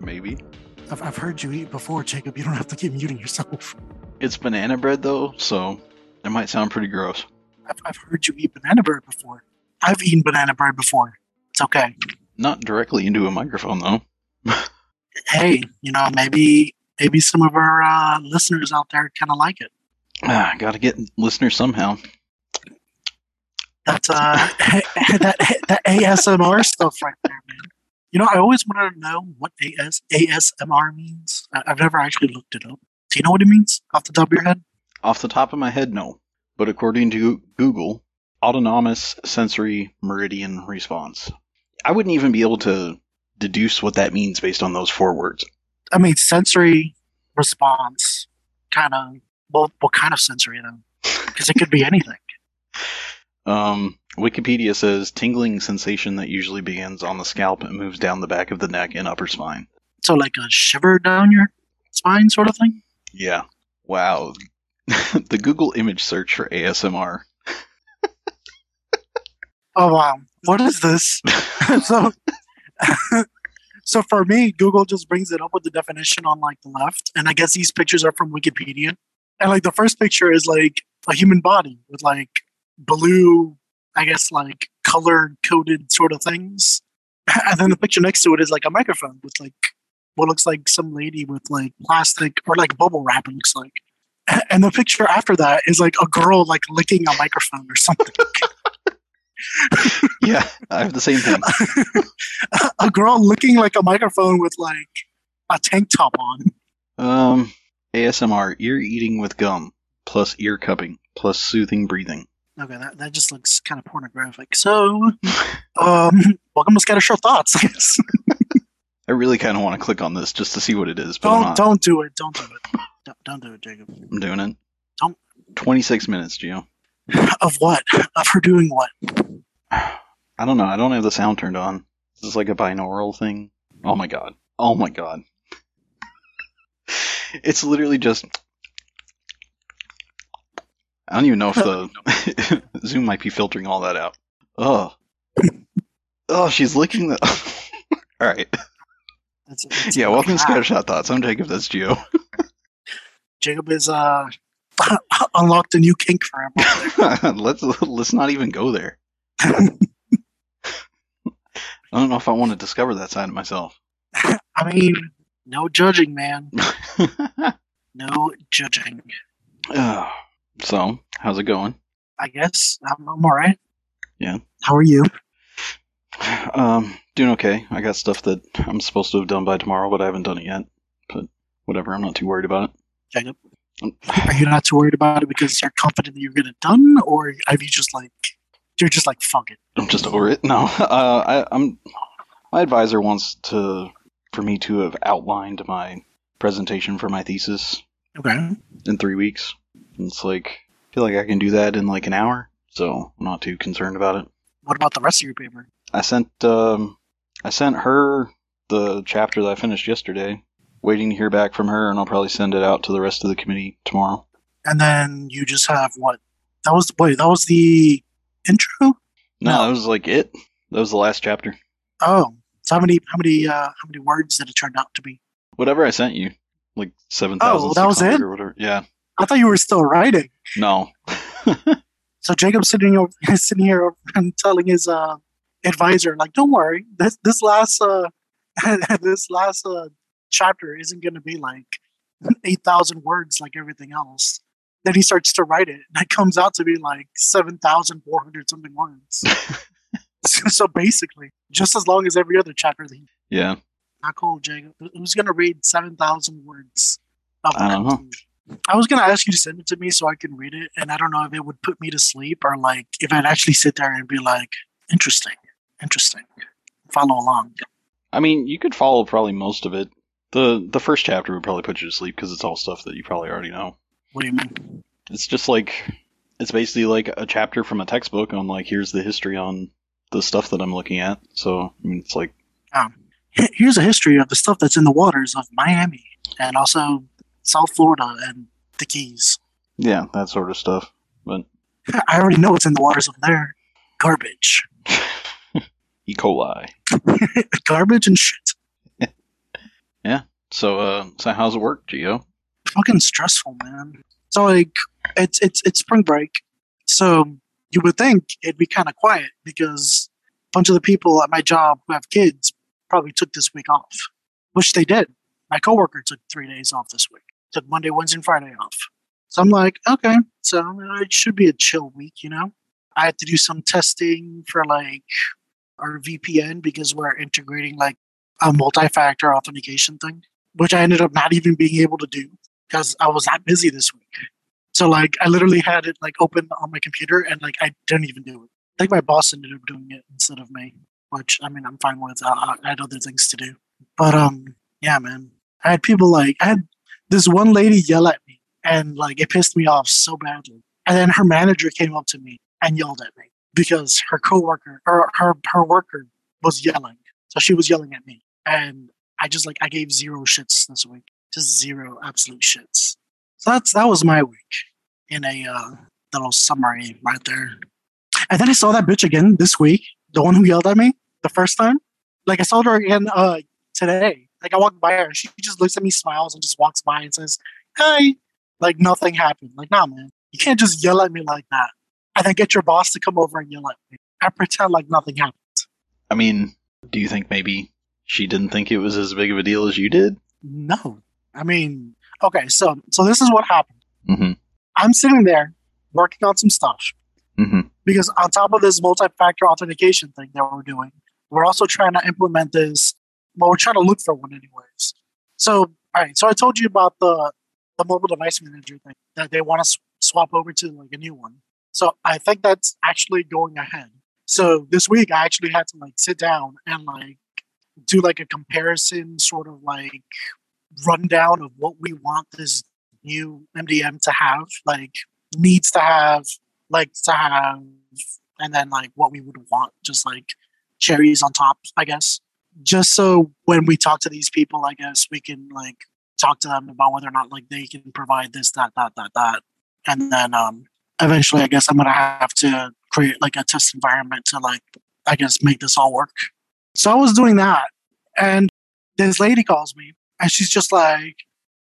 Maybe. I've, I've heard you eat before, Jacob. You don't have to keep muting yourself. It's banana bread though, so it might sound pretty gross. I've, I've heard you eat banana bread before. I've eaten banana bread before. It's okay. Not directly into a microphone though. Hey, you know, maybe maybe some of our uh, listeners out there kind of like it. Ah, gotta get listeners somehow. That's uh, that that ASMR stuff right there, man. You know, I always wanted to know what AS, ASMR means. I, I've never actually looked it up. Do you know what it means off the top of your head? Off the top of my head, no. But according to Google, autonomous sensory meridian response. I wouldn't even be able to deduce what that means based on those four words. I mean, sensory response, kind of. Well, what kind of sensory though? Because it could be anything. Um, Wikipedia says tingling sensation that usually begins on the scalp and moves down the back of the neck and upper spine. So, like a shiver down your spine, sort of thing. Yeah. Wow. the Google image search for ASMR. Oh wow, what is this? so, so for me, Google just brings it up with the definition on like the left, and I guess these pictures are from Wikipedia. And like the first picture is like a human body with like blue, I guess like color coded sort of things, and then the picture next to it is like a microphone with like what looks like some lady with like plastic or like bubble wrap. Looks like, and the picture after that is like a girl like licking a microphone or something. Yeah, I have the same thing. a girl looking like a microphone with like a tank top on. Um, ASMR ear eating with gum plus ear cupping plus soothing breathing. Okay, that, that just looks kind of pornographic. So, um, welcome to Scattershot Thoughts. I guess. I really kind of want to click on this just to see what it is, but don't don't do it. Don't do it. Don't, don't do it, Jacob. I'm doing it. Don't. 26 minutes, Gio. Of what? Of her doing what? I don't know. I don't have the sound turned on. This is like a binaural thing. Oh my god. Oh my god. It's literally just. I don't even know if the Zoom might be filtering all that out. Oh. Oh, she's licking the. all right. That's, that's Yeah, welcome to Scattershot Thoughts. I'm Jacob. That's Gio. Jacob is uh unlocked a new kink for him. let's let's not even go there. I don't know if I want to discover that side of myself. I mean, no judging, man. No judging. Ah, so, how's it going? I guess I'm, I'm all right. Yeah. How are you? Um, doing okay. I got stuff that I'm supposed to have done by tomorrow, but I haven't done it yet. But whatever, I'm not too worried about it. Jacob? Are you not too worried about it because you're confident that you're get it done, or have you just like you're just like fuck it? I'm just over it. No, uh, I, I'm. My advisor wants to for me to have outlined my presentation for my thesis Okay. in three weeks. And it's like I feel like I can do that in like an hour, so I'm not too concerned about it. What about the rest of your paper? I sent um, I sent her the chapter that I finished yesterday. Waiting to hear back from her, and I'll probably send it out to the rest of the committee tomorrow. And then you just have what? That was wait. That was the intro. No, No. that was like it. That was the last chapter. Oh, so how many how many uh how many words did it turn out to be? Whatever I sent you, like seven Oh, thousand. that was it? or whatever. Yeah. I thought you were still writing. No. So Jacob's sitting over, sitting here and telling his uh, advisor, like, "Don't worry, this this last uh, this last uh, chapter isn't going to be like eight thousand words like everything else." Then he starts to write it, and it comes out to be like seven thousand four hundred something words. so, basically, just as long as every other chapter. That he, yeah. not cool, Jacob. Who's going to read seven thousand words? Of I don't know. I was gonna ask you to send it to me so I can read it, and I don't know if it would put me to sleep or like if I'd actually sit there and be like, interesting, interesting, follow along. I mean, you could follow probably most of it. The The first chapter would probably put you to sleep because it's all stuff that you probably already know. What do you mean? It's just like it's basically like a chapter from a textbook on like here's the history on the stuff that I'm looking at. So I mean, it's like um, here's a history of the stuff that's in the waters of Miami and also South Florida and the Keys. Yeah, that sort of stuff. But I already know what's in the waters of there. Garbage. E. coli. Garbage and shit. So, uh, so how's it work, Gio? Fucking stressful, man. So like it's it's it's spring break. So you would think it'd be kind of quiet because a bunch of the people at my job who have kids probably took this week off, which they did. My coworker took three days off this week. Took Monday, Wednesday, and Friday off. So I'm like, okay, so it should be a chill week, you know. I had to do some testing for like our VPN because we're integrating like a multi-factor authentication thing, which I ended up not even being able to do because I was that busy this week. So like I literally had it like open on my computer and like I didn't even do it. I think my boss ended up doing it instead of me, which I mean I'm fine with. I, I had other things to do, but um yeah, man, I had people like I had this one lady yell at me and like it pissed me off so badly. And then her manager came up to me and yelled at me because her coworker or her her worker was yelling. So she was yelling at me, and I just like I gave zero shits this week, just zero absolute shits. So that's that was my week in a uh, little summary right there. And then I saw that bitch again this week, the one who yelled at me the first time. Like I saw her again uh, today. Like I walked by her, and she just looks at me, smiles, and just walks by and says, "Hi." Like nothing happened. Like nah, man, you can't just yell at me like that and then get your boss to come over and yell at me. I pretend like nothing happened. I mean, do you think maybe she didn't think it was as big of a deal as you did? No, I mean, okay, so so this is what happened. Mm-hmm. I'm sitting there working on some stuff Mm-hmm. because on top of this multi-factor authentication thing that we're doing, we're also trying to implement this. Well, we're trying to look for one, anyways. So, all right. So I told you about the the mobile device manager thing that they want to s- swap over to like a new one. So I think that's actually going ahead. So this week I actually had to like sit down and like do like a comparison sort of like rundown of what we want this new MDM to have, like needs to have, like to have, and then like what we would want, just like cherries on top, I guess. Just so when we talk to these people, I guess we can like talk to them about whether or not like they can provide this, that, that, that, that. And then um eventually I guess I'm gonna have to create like a test environment to like I guess make this all work. So I was doing that and this lady calls me and she's just like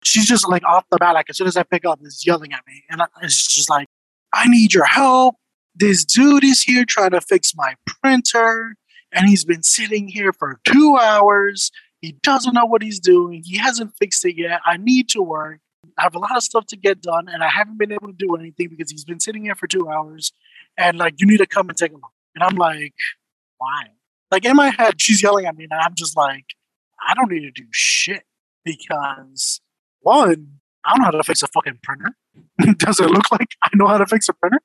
she's just like off the bat, like as soon as I pick up, is yelling at me. And it's just like, I need your help. This dude is here trying to fix my printer, and he's been sitting here for two hours. He doesn't know what he's doing. He hasn't fixed it yet. I need to work. I have a lot of stuff to get done, and I haven't been able to do anything because he's been sitting here for two hours. And like, you need to come and take a look. And I'm like, why? Like in my head, she's yelling at me, and I'm just like, I don't need to do shit because one, I don't know how to fix a fucking printer. Does it look like I know how to fix a printer?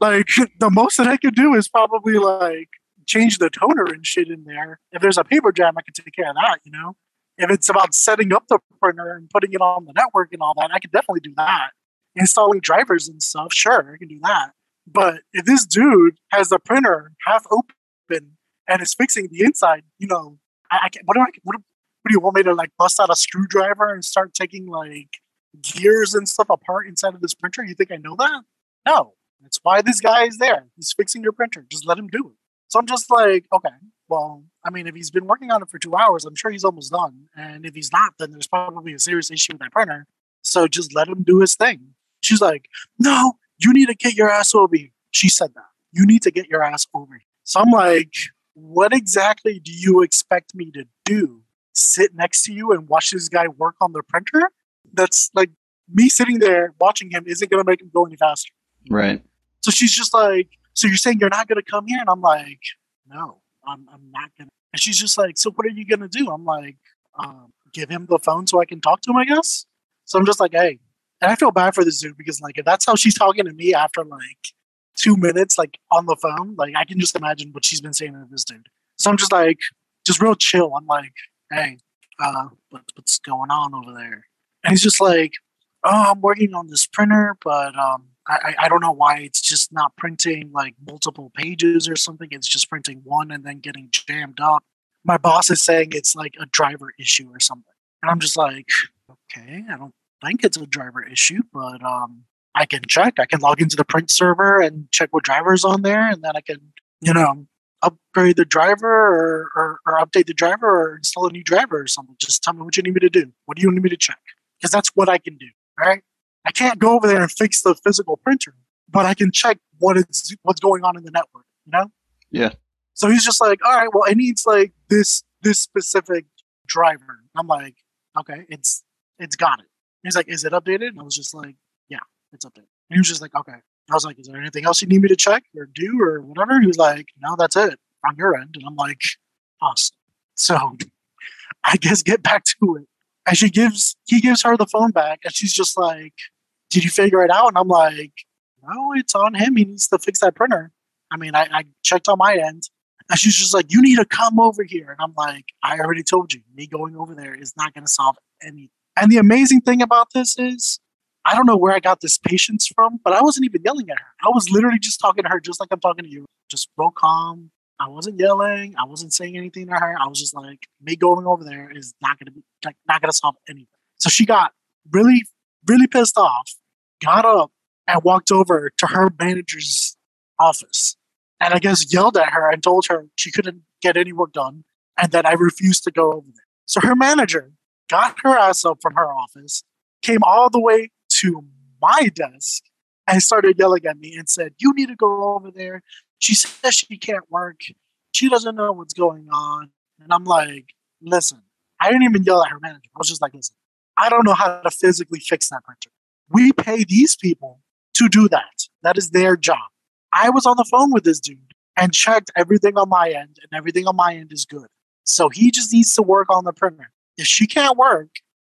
Like the most that I could do is probably like change the toner and shit in there. If there's a paper jam, I can take care of that, you know? If it's about setting up the printer and putting it on the network and all that, I can definitely do that. Installing drivers and stuff, sure, I can do that. But if this dude has the printer half open and is fixing the inside, you know, I, I can, what do I what, do- what do you want me to like bust out a screwdriver and start taking like gears and stuff apart inside of this printer? You think I know that? No. That's why this guy is there. He's fixing your printer. Just let him do it. So I'm just like, okay, well, I mean, if he's been working on it for two hours, I'm sure he's almost done. And if he's not, then there's probably a serious issue with that printer. So just let him do his thing. She's like, no, you need to get your ass over here. She said that. You need to get your ass over here. So I'm like, what exactly do you expect me to do? Sit next to you and watch this guy work on the printer? That's like me sitting there watching him isn't going to make him go any faster. Right. So she's just like, so you're saying you're not going to come here? And I'm like, no, I'm, I'm not going to. And she's just like, so what are you going to do? I'm like, um, give him the phone so I can talk to him, I guess. So I'm just like, hey. And I feel bad for this dude because, like, if that's how she's talking to me after like two minutes, like on the phone, like, I can just imagine what she's been saying to this dude. So I'm just like, just real chill. I'm like, hey, uh, what, what's going on over there? And he's just like, oh, I'm working on this printer, but um, I, I I don't know why it's just not printing like multiple pages or something. It's just printing one and then getting jammed up. my boss is saying it's like a driver issue or something. And I'm just like, okay, I don't think it's a driver issue, but um, I can check. I can log into the print server and check what driver's on there, and then I can, you know, upgrade the driver or, or, or update the driver or install a new driver or something. Just tell me what you need me to do. What do you need me to check? Because that's what I can do. Right? I can't go over there and fix the physical printer, but I can check what is what's going on in the network. You know? Yeah. So he's just like, all right, well, it needs like this this specific driver. I'm like, okay, it's it's got it. He's like, is it updated? And I was just like, it's updated. And he was just like, okay. I was like, is there anything else you need me to check or do or whatever? He was like, no, that's it on your end. And I'm like, awesome. So I guess get back to it. And she gives he gives her the phone back and she's just like, Did you figure it out? And I'm like, No, it's on him. He needs to fix that printer. I mean, I, I checked on my end. And she's just like, You need to come over here. And I'm like, I already told you, me going over there is not gonna solve anything. And the amazing thing about this is I don't know where I got this patience from, but I wasn't even yelling at her. I was literally just talking to her just like I'm talking to you. Just real calm, I wasn't yelling. I wasn't saying anything to her. I was just like, me going over there is not gonna be like not gonna solve anything. So she got really, really pissed off, got up and walked over to her manager's office. And I guess yelled at her and told her she couldn't get any work done and that I refused to go over there. So her manager got her ass up from her office, came all the way to my desk and started yelling at me and said, You need to go over there she says she can't work. She doesn't know what's going on. And I'm like, listen, I didn't even yell at her manager. I was just like, listen, I don't know how to physically fix that printer. We pay these people to do that. That is their job. I was on the phone with this dude and checked everything on my end, and everything on my end is good. So he just needs to work on the printer. If she can't work,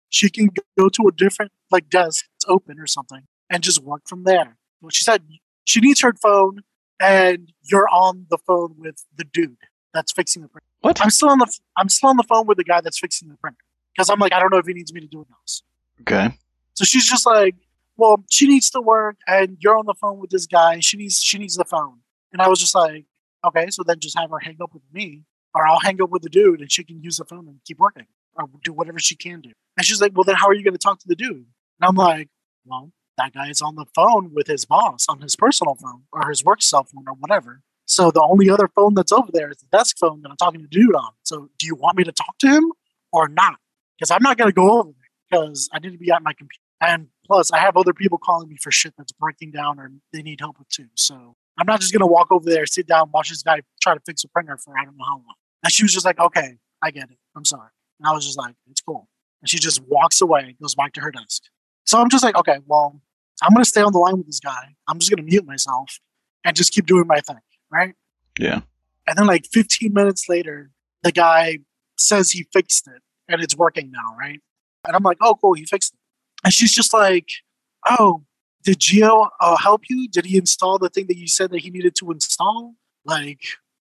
she can go to a different like desk open or something and just work from there. Well, she said she needs her phone and you're on the phone with the dude that's fixing the printer. What? I'm still on the I'm still on the phone with the guy that's fixing the printer because I'm like I don't know if he needs me to do it else. Okay. So she's just like, well, she needs to work, and you're on the phone with this guy. She needs she needs the phone, and I was just like, okay, so then just have her hang up with me, or I'll hang up with the dude, and she can use the phone and keep working, or do whatever she can do. And she's like, well, then how are you going to talk to the dude? And I'm like, well, that guy is on the phone with his boss on his personal phone or his work cell phone or whatever. So the only other phone that's over there is the desk phone that I'm talking to dude on. So do you want me to talk to him or not? Because I'm not going to go over there because I need to be at my computer. And plus, I have other people calling me for shit that's breaking down or they need help with too. So I'm not just going to walk over there, sit down, watch this guy try to fix a printer for I don't know how long. And she was just like, okay, I get it. I'm sorry. And I was just like, it's cool. And she just walks away, goes back to her desk. So I'm just like, okay, well, I'm going to stay on the line with this guy. I'm just going to mute myself and just keep doing my thing, right? Yeah. And then, like 15 minutes later, the guy says he fixed it and it's working now, right? And I'm like, oh, cool, he fixed it. And she's just like, oh, did Gio uh, help you? Did he install the thing that you said that he needed to install? Like,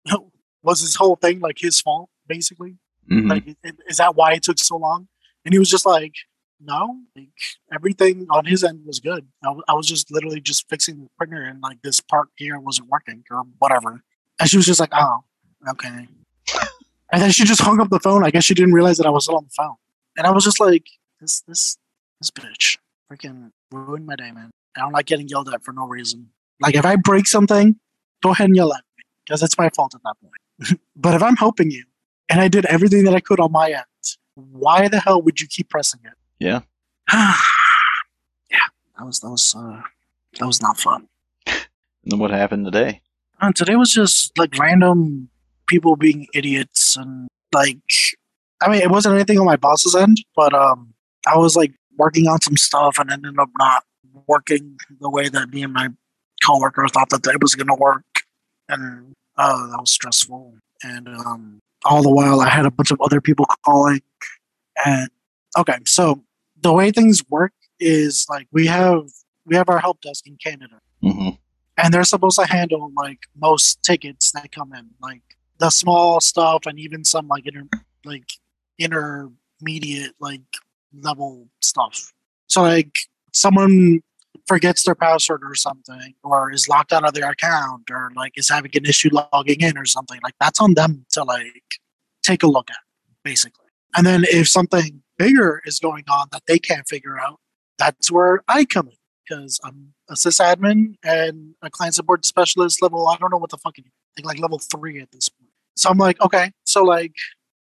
was his whole thing like his fault, basically? Mhm. Like, is that why it took so long? And he was just like, no, like everything on his end was good. I, w- I was just literally just fixing the printer and like this part here wasn't working or whatever. And she was just like, oh, okay. and then she just hung up the phone. I guess she didn't realize that I was still on the phone. And I was just like, this, this, this bitch freaking ruined my day, man. I don't like getting yelled at for no reason. Like if I break something, go ahead and yell at me because it's my fault at that point. but if I'm helping you and I did everything that I could on my end, why the hell would you keep pressing it? Yeah. yeah, that was that was uh, that was not fun. And then what happened today? And today was just like random people being idiots and like, I mean, it wasn't anything on my boss's end, but um, I was like working on some stuff and ended up not working the way that me and my coworker thought that it was gonna work, and uh, that was stressful. And um, all the while, I had a bunch of other people calling, and okay, so the way things work is like we have we have our help desk in Canada, hmm and they're supposed to handle like most tickets that come in, like the small stuff and even some like inter like intermediate like level stuff. So like someone forgets their password or something, or is locked out of their account, or like is having an issue logging in or something, like that's on them to like take a look at, basically. And then if something bigger is going on that they can't figure out, that's where I come in because I'm a sysadmin and a client support specialist level. I don't know what the fuck it is. I think like level three at this point. So I'm like, okay, so like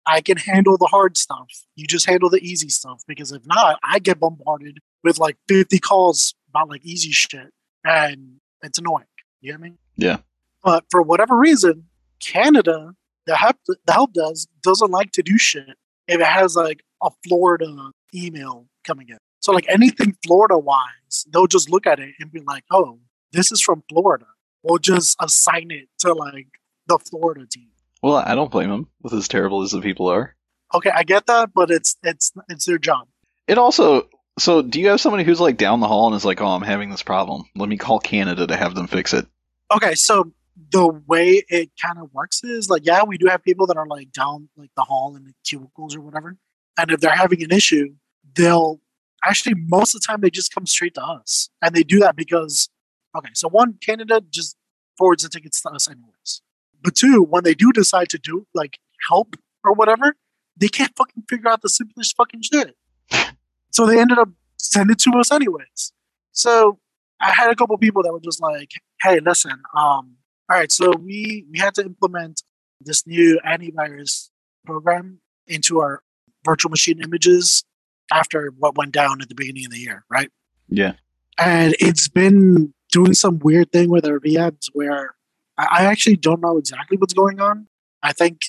I can handle the hard stuff. You just handle the easy stuff because if not, I get bombarded with like 50 calls about like easy shit and it's annoying. You know what I mean? Yeah. But for whatever reason, Canada, the help the help does doesn't like to do shit if it has like a Florida email coming in. So like anything Florida wise, they'll just look at it and be like, "Oh, this is from Florida." We'll just assign it to like the Florida team. Well, I don't blame them with as terrible as the people are. Okay, I get that, but it's it's it's their job. It also so do you have somebody who's like down the hall and is like, "Oh, I'm having this problem. Let me call Canada to have them fix it." Okay, so the way it kind of works is like, yeah, we do have people that are like down like the hall in the cubicles or whatever, and if they're having an issue, they'll actually most of the time they just come straight to us, and they do that because okay, so one, Canada just forwards the tickets to us anyways, but two, when they do decide to do like help or whatever, they can't fucking figure out the simplest fucking shit. So they ended up sending it to us anyways. So I had a couple people that were just like, "Hey, listen, um, all right, so we we had to implement this new antivirus program into our virtual machine images after what went down at the beginning of the year, right? Yeah. And it's been doing some weird thing with our VMs where I I actually don't know exactly what's going on. I think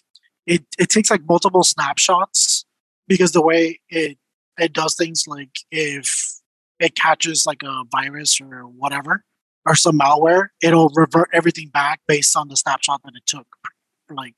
it, it takes like multiple snapshots because the way it it does things like if it catches like a virus or whatever or some malware, it'll revert everything back based on the snapshot that it took like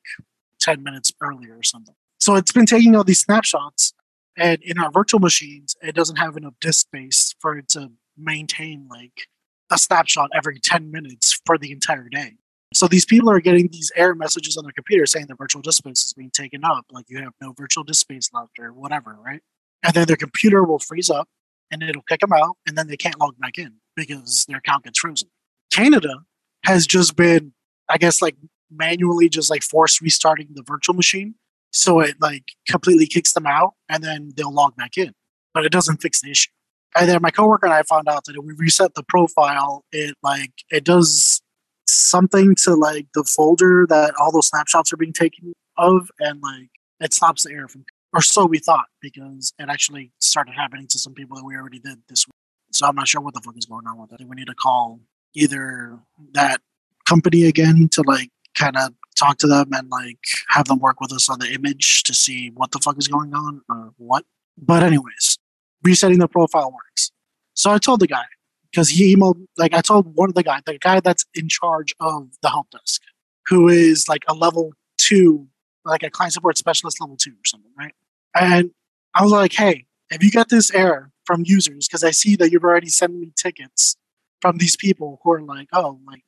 10 minutes earlier or something. So it's been taking all these snapshots and in our virtual machines, it doesn't have enough disk space for it to maintain like a snapshot every 10 minutes for the entire day. So these people are getting these error messages on their computer saying the virtual disk space is being taken up, like you have no virtual disk space left or whatever, right? And then their computer will freeze up and it'll kick them out and then they can't log back in because their account gets frozen. Canada has just been, I guess, like manually just like force restarting the virtual machine. So it like completely kicks them out and then they'll log back in. But it doesn't fix the issue. And then my coworker and I found out that if we reset the profile, it like it does something to like the folder that all those snapshots are being taken of and like it stops the error from or so we thought because it actually started happening to some people that we already did this week. So I'm not sure what the fuck is going on with it. We need to call either that company again to like kind of talk to them and like have them work with us on the image to see what the fuck is going on or what. But anyways, resetting the profile works. So I told the guy because he emailed like I told one of the guy, the guy that's in charge of the help desk, who is like a level two, like a client support specialist level two or something, right? And I was like, hey, if you get this error from users, because I see that you've already sent me tickets from these people who are like, oh, like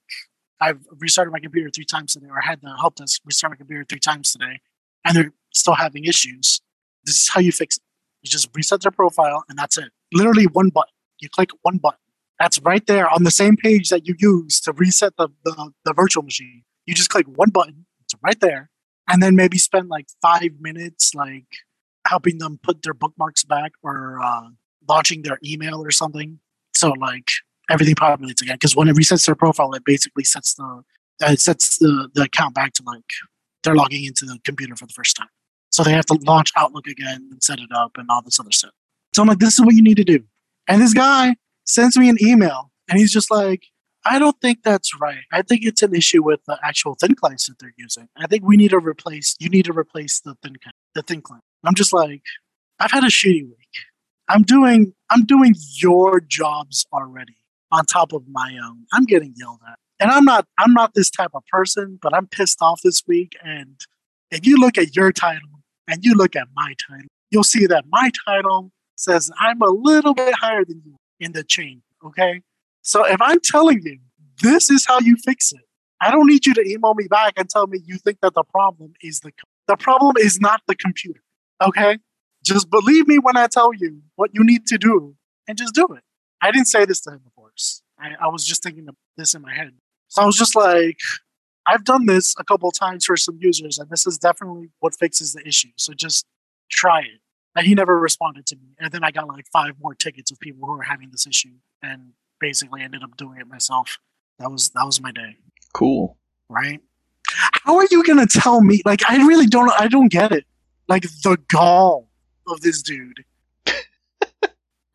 I've restarted my computer three times today, or I had the help desk restart my computer three times today, and they're still having issues. This is how you fix it. You just reset their profile, and that's it. Literally one button. You click one button. That's right there on the same page that you use to reset the, the, the virtual machine. You just click one button. It's right there. And then maybe spend like five minutes, like helping them put their bookmarks back or uh, launching their email or something. So like everything populates again because when it resets their profile, it basically sets the uh, it sets the, the account back to like they're logging into the computer for the first time. So they have to launch Outlook again and set it up and all this other stuff. So I'm like, this is what you need to do. And this guy sends me an email and he's just like, I don't think that's right. I think it's an issue with the actual thin clients that they're using. I think we need to replace. You need to replace the thin the thin client. I'm just like, I've had a shitty week. I'm doing I'm doing your jobs already on top of my own. I'm getting yelled at. And I'm not I'm not this type of person, but I'm pissed off this week. And if you look at your title and you look at my title, you'll see that my title says I'm a little bit higher than you in the chain. Okay. So if I'm telling you this is how you fix it, I don't need you to email me back and tell me you think that the problem is the the problem is not the computer. Okay? Just believe me when I tell you what you need to do and just do it. I didn't say this to him, of course. I, I was just thinking of this in my head. So I was just like, I've done this a couple times for some users, and this is definitely what fixes the issue. So just try it. And he never responded to me. And then I got like five more tickets of people who were having this issue, and basically ended up doing it myself. That was that was my day. Cool. Right? How are you gonna tell me? Like, I really don't. I don't get it. Like the gall of this dude. and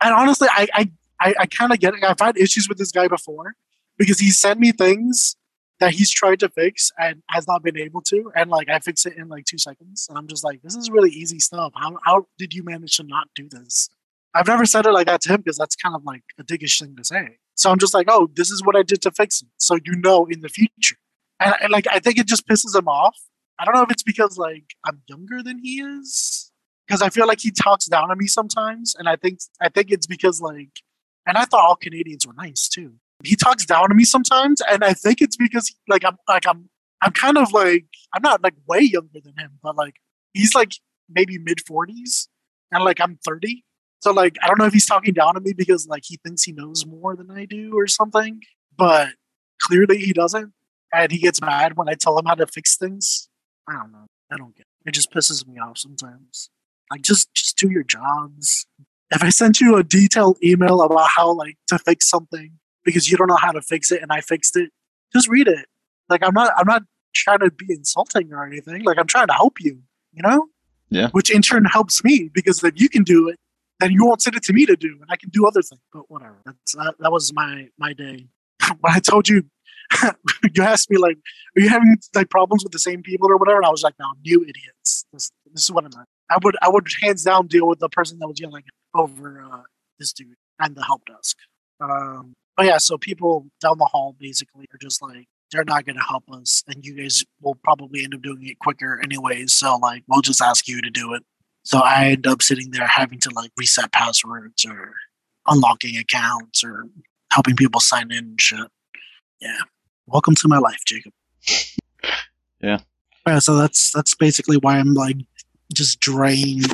honestly, I I I, I kind of get it. I've had issues with this guy before because he sent me things that he's tried to fix and has not been able to. And like I fix it in like two seconds. And I'm just like, this is really easy stuff. How how did you manage to not do this? I've never said it like that to him because that's kind of like a dickish thing to say. So I'm just like, oh, this is what I did to fix it. So you know in the future. And, and like I think it just pisses him off. I don't know if it's because like I'm younger than he is. Because I feel like he talks down on me sometimes. And I think I think it's because like and I thought all Canadians were nice too he talks down to me sometimes, and I think it's because like I'm like I'm I'm kind of like I'm not like way younger than him, but like he's like maybe mid forties, and like I'm thirty. So like I don't know if he's talking down to me because like he thinks he knows more than I do or something, but clearly he doesn't, and he gets mad when I tell him how to fix things. I don't know. I don't get it. It just pisses me off sometimes. Like just just do your jobs. If I sent you a detailed email about how like to fix something because you don't know how to fix it and I fixed it, just read it. Like I'm not I'm not trying to be insulting or anything. Like I'm trying to help you, you know? Yeah. Which in turn helps me because if you can do it, then you won't send it to me to do, and I can do other things. But whatever. That's that, that was my my day. when I told you, you asked me like, "Are you having like problems with the same people or whatever?" And I was like, "No, new idiots. This, this is what I'm at." I would I would hands down deal with the person that was yelling over uh, this dude and the help desk. Um, but yeah, so people down the hall basically are just like, they're not going to help us, and you guys will probably end up doing it quicker anyways. So like, we'll just ask you to do it. So I end up sitting there having to like reset passwords or unlocking accounts or helping people sign in and shit. Yeah. Welcome to my life, Jacob. Yeah. Yeah, so that's that's basically why I'm like just drained.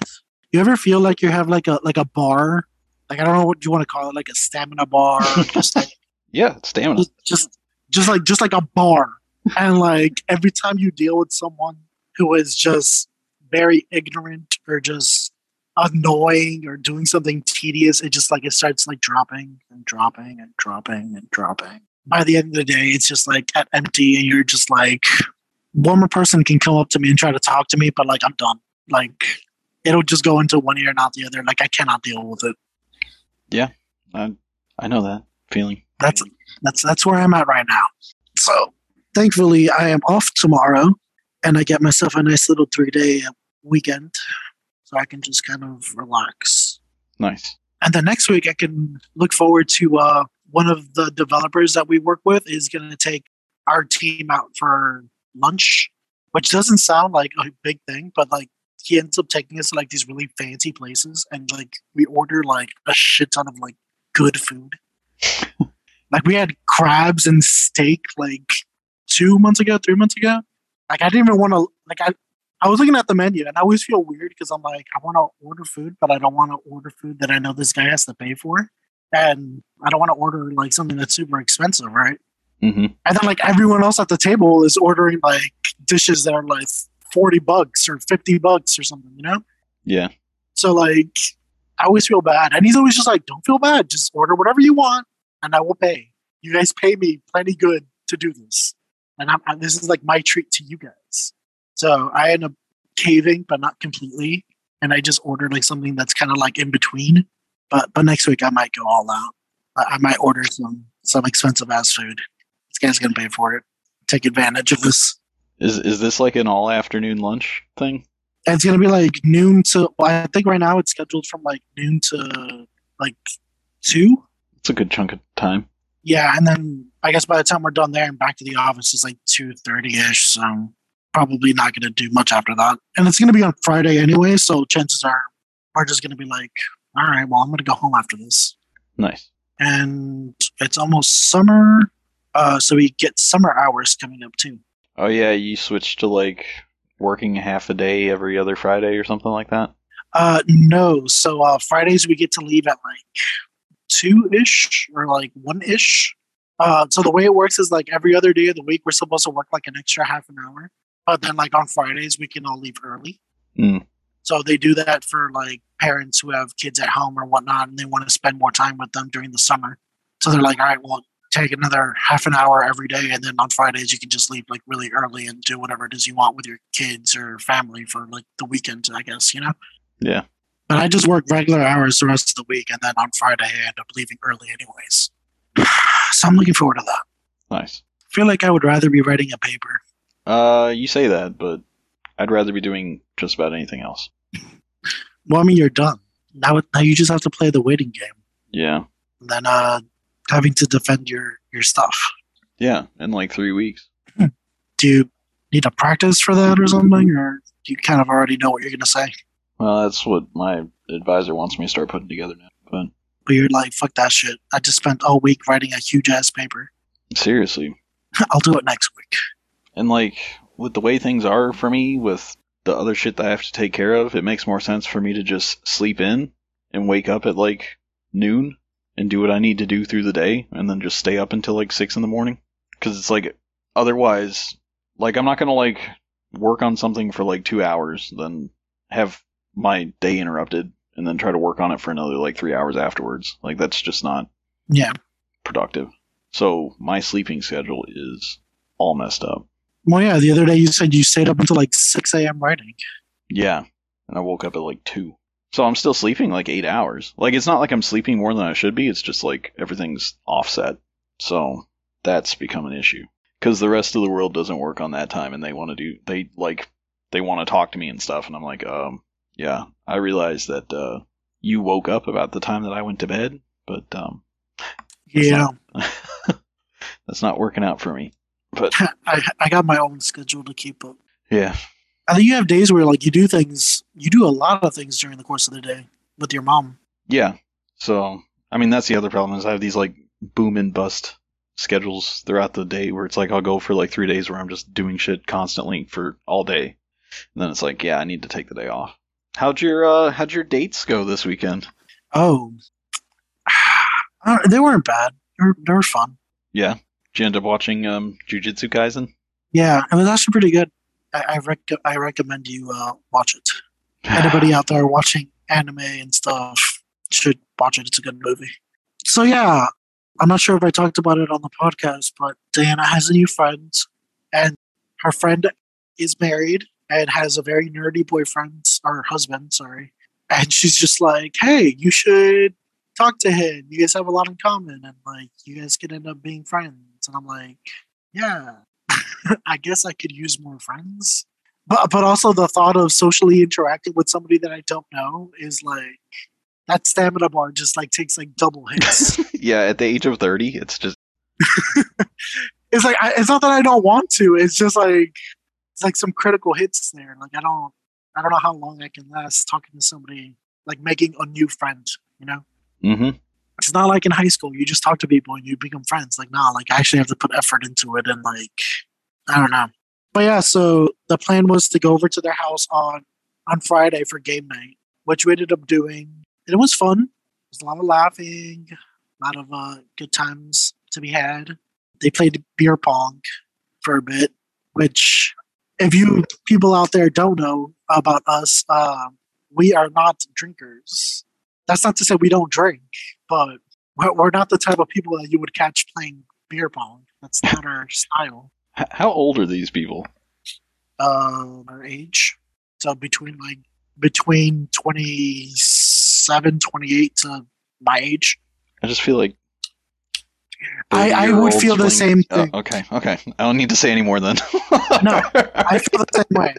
You ever feel like you have like a like a bar? Like I don't know what you want to call it, like a stamina bar, just like Yeah, stamina. just, just just like just like a bar and like every time you deal with someone who is just very ignorant or just annoying or doing something tedious it just like it starts like dropping and dropping and dropping and dropping by the end of the day it's just like at empty and you're just like one more person can come up to me and try to talk to me but like i'm done like it'll just go into one ear and not the other like i cannot deal with it I, I know that feeling. that's that's that's where I'm at right now. So thankfully, I am off tomorrow, and I get myself a nice little three day weekend, so I can just kind of relax. Nice. And the next week, I can look forward to uh, one of the developers that we work with is going to take our team out for lunch, which doesn't sound like a big thing, but like he ends up taking us to like these really fancy places, and like we order like a shit ton of like good food. like we had crabs and steak like two months ago, three months ago. Like I didn't even want to like I I was looking at the menu and I always feel weird because I'm like I want to order food, but I don't want to order food that I know this guy has to pay for, and I don't want to order like something that's super expensive, right? hmm And then like everyone else at the table is ordering like dishes that are like forty bucks or fifty bucks or something, you know? Yeah. So like, I always feel bad, and he's always just like, "Don't feel bad. Just order whatever you want, and I will pay. You guys pay me plenty good to do this, and I'm, and this is like my treat to you guys." So I end up caving, but not completely, and I just ordered like something that's kind of like in between. But but next week I might go all out. I, I might order some some expensive ass food. This guy's gonna pay for it. Take advantage of this. Is is this like an all afternoon lunch thing? It's gonna be like noon to. Well, I think right now it's scheduled from like noon to like two. It's a good chunk of time. Yeah, and then I guess by the time we're done there and back to the office, is like two thirty ish. So probably not gonna do much after that. And it's gonna be on Friday anyway, so chances are we're just gonna be like, all right, well I'm gonna go home after this. Nice. And it's almost summer, uh, so we get summer hours coming up too. Oh yeah, you switched to like working half a day every other Friday or something like that. Uh, no. So uh, Fridays we get to leave at like two ish or like one ish, Uh, so the way it works is like every other day of the week, we're supposed to work like an extra half an hour, but then like on Fridays, we can all leave early. Mm. So they do that for like parents who have kids at home or whatnot, and they want to spend more time with them during the summer. So they're like, all right, well, take another half an hour every day, and then on Fridays you can just leave like really early and do whatever it is you want with your kids or family for like the weekend, I guess, you know. Yeah. But I just work regular hours the rest of the week, and then on Friday I end up leaving early anyways. so I'm looking forward to that. Nice. I feel like I would rather be writing a paper. Uh, you say that, but I'd rather be doing just about anything else. Well, I mean, you're done now. Now you just have to play the waiting game, Yeah. and then uh, having to defend your your stuff. Yeah, in like three weeks. Hmm. Do you need to practice for that or something, or do you kind of already know what you're gonna say? Well, that's what my advisor wants me to start putting together now. But But you're like, fuck that shit. I just spent all week writing a huge ass paper. seriously, I'll do it next week. and like with the way things are for me with the other shit that I have to take care of, it makes more sense for me to just sleep in and wake up at like noon and do what I need to do through the day and then just stay up until like six in the morning. Cause it's like, otherwise, like I'm not gonna like work on something for like two hours, then have my day interrupted and then try to work on it for another like three hours afterwards. Like that's just not Yeah. productive. So my sleeping schedule is all messed up. Well, yeah. The other day you said you stayed up until like 6 a.m. writing. Yeah. And I woke up at like two. So I'm still sleeping like eight hours. Like it's not like I'm sleeping more than I should be. It's just like everything's offset. So that's become an issue. Because the rest of the world doesn't work on that time and they want to do, they like, they want to talk to me and stuff. And I'm like, um, yeah, I realize that, uh, you woke up about the time that I went to bed, but, um, Yeah. that's not working out for me. But I I got my own schedule to keep up. yeah, I think you have days where like you do things, you do a lot of things during the course of the day with your mom. Yeah. So, I mean, that's the other problem is I have these like boom and bust schedules throughout the day where it's like I'll go for like three days where I'm just doing shit constantly for all day, and then it's like, yeah, I need to take the day off. How'd your uh, how'd your dates go this weekend? Oh, uh, they weren't bad. They were, they were fun. Yeah. Did you end up watching um, Jujutsu Kaisen? Yeah, it was actually pretty good. I I, rec- I recommend you uh, watch it. Anybody out there watching anime and stuff should watch it. It's a good movie. So yeah, I'm not sure if I talked about it on the podcast, but Diana has a new friend, and her friend is married and has a very nerdy boyfriend or husband. Sorry, and she's just like, "Hey, you should talk to him. You guys have a lot in common, and like, you guys could end up being friends." And I'm like, "Yeah, I guess I could use more friends." But but also the thought of socially interacting with somebody that I don't know is like that stamina bar just like takes like double hits. yeah, at the age of thirty, it's just it's like I, it's not that I don't want to. It's just like it's like some critical hits there. Like I don't I don't know how long I can last talking to somebody like making a new friend. You know, hmm it's not like in high school you just talk to people and you become friends. Like nah, like I actually have to put effort into it and like I don't know. But yeah, so the plan was to go over to their house on on Friday for game night, which we ended up doing. And it was fun. There was a lot of laughing, a lot of uh, good times to be had. They played beer pong for a bit, which, if you people out there don't know about us, uh, we are not drinkers. That's not to say we don't drink, but we're, we're not the type of people that you would catch playing beer pong. That's not our style. How old are these people? Uh, our age, so between like between 27, 28 to my age. I just feel like I- I would 30-year-olds feel the same Oh, thing. okay, okay. I don't need to say any more then. No, I feel the same way.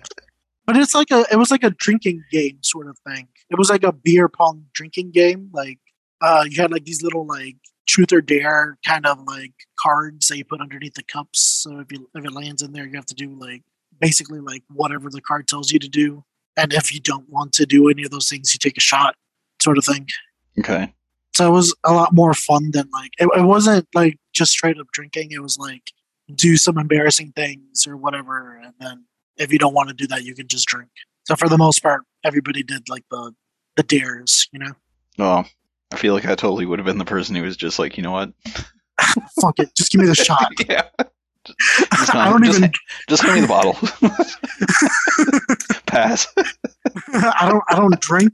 But it's like a it was like a drinking game sort of thing. It was like a beer pong drinking game. Like uh you had like these little like truth or dare kind of like cards that you put underneath the cups. So if you if it lands in there you have to do like basically like whatever the card tells you to do. And if you don't want to do any of those things, you take a shot, sort of thing. okay. So it was a lot more fun than like it, it wasn't like just straight up drinking. It was like do some embarrassing things or whatever, and then if you don't want to do that, you can just drink. So for the most part, everybody did like the the dares, you know. Oh, I feel like I totally would have been the person who was just like, you know what? Fuck it, just give me the shot. yeah. Just, I don't just, even. just give me the bottle. Pass. I don't. I don't drink,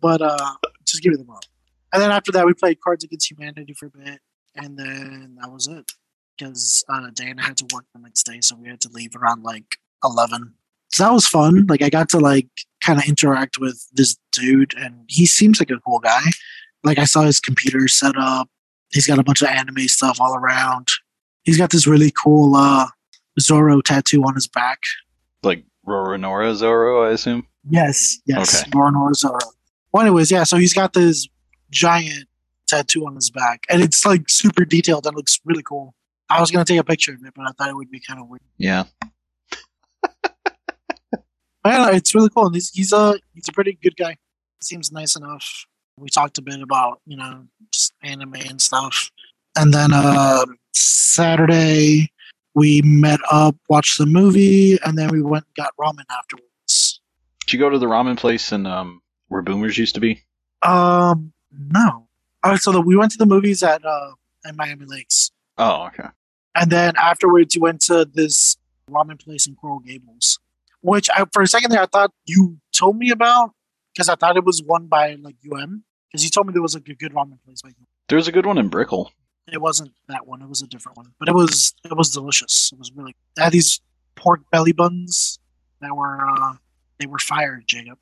but uh, just give me the bottle. And then after that, we played Cards Against Humanity for a bit, and then that was it. Because uh, Dana had to work the next day, so we had to leave around like eleven. So that was fun. Like I got to like kind of interact with this dude, and he seems like a cool guy. Like I saw his computer set up. He's got a bunch of anime stuff all around. He's got this really cool uh, Zorro tattoo on his back. Like Roronoa Zoro, I assume. Yes, yes, Okay. Roronoa Zoro. Well, anyways, yeah. So he's got this giant tattoo on his back, and it's like super detailed. That looks really cool. I was gonna take a picture of it, but I thought it would be kind of weird. Yeah. Yeah, it's really cool. And he's he's a he's a pretty good guy. Seems nice enough. We talked a bit about you know just anime and stuff, and then uh, Saturday we met up, watched the movie, and then we went and got ramen afterwards. Did you go to the ramen place and um where Boomers used to be? Um, no. All right, so the, we went to the movies at uh at Miami Lakes, Oh, okay. and then afterwards you went to this ramen place in Coral Gables, which I for a second there I thought you told me about because I thought it was one by like UM because you told me there was like a good ramen place by UM. There's a good one in Brickell. It wasn't that one; it was a different one, but it was it was delicious. It was really. They had these pork belly buns that were uh they were fired, Jacob.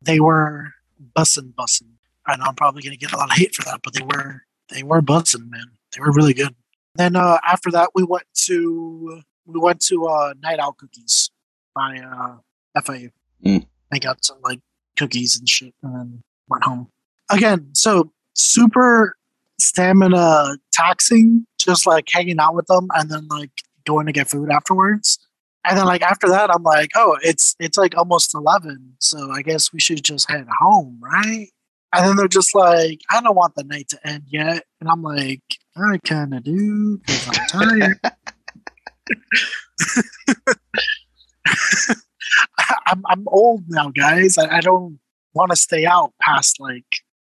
They were bussin' bussin'. I know I'm probably gonna get a lot of hate for that, but they were they were bussin', man. They were really good. Then uh after that we went to we went to uh Night Owl Cookies by uh FIU. Mm. I got some like cookies and shit and then went home. Again, so super stamina taxing, just like hanging out with them and then like going to get food afterwards. And then like after that, I'm like, oh, it's it's like almost eleven, so I guess we should just head home, right? And then they're just like, I don't want the night to end yet, and I'm like, I kind of do because I'm tired. I'm I'm old now, guys. I, I don't want to stay out past like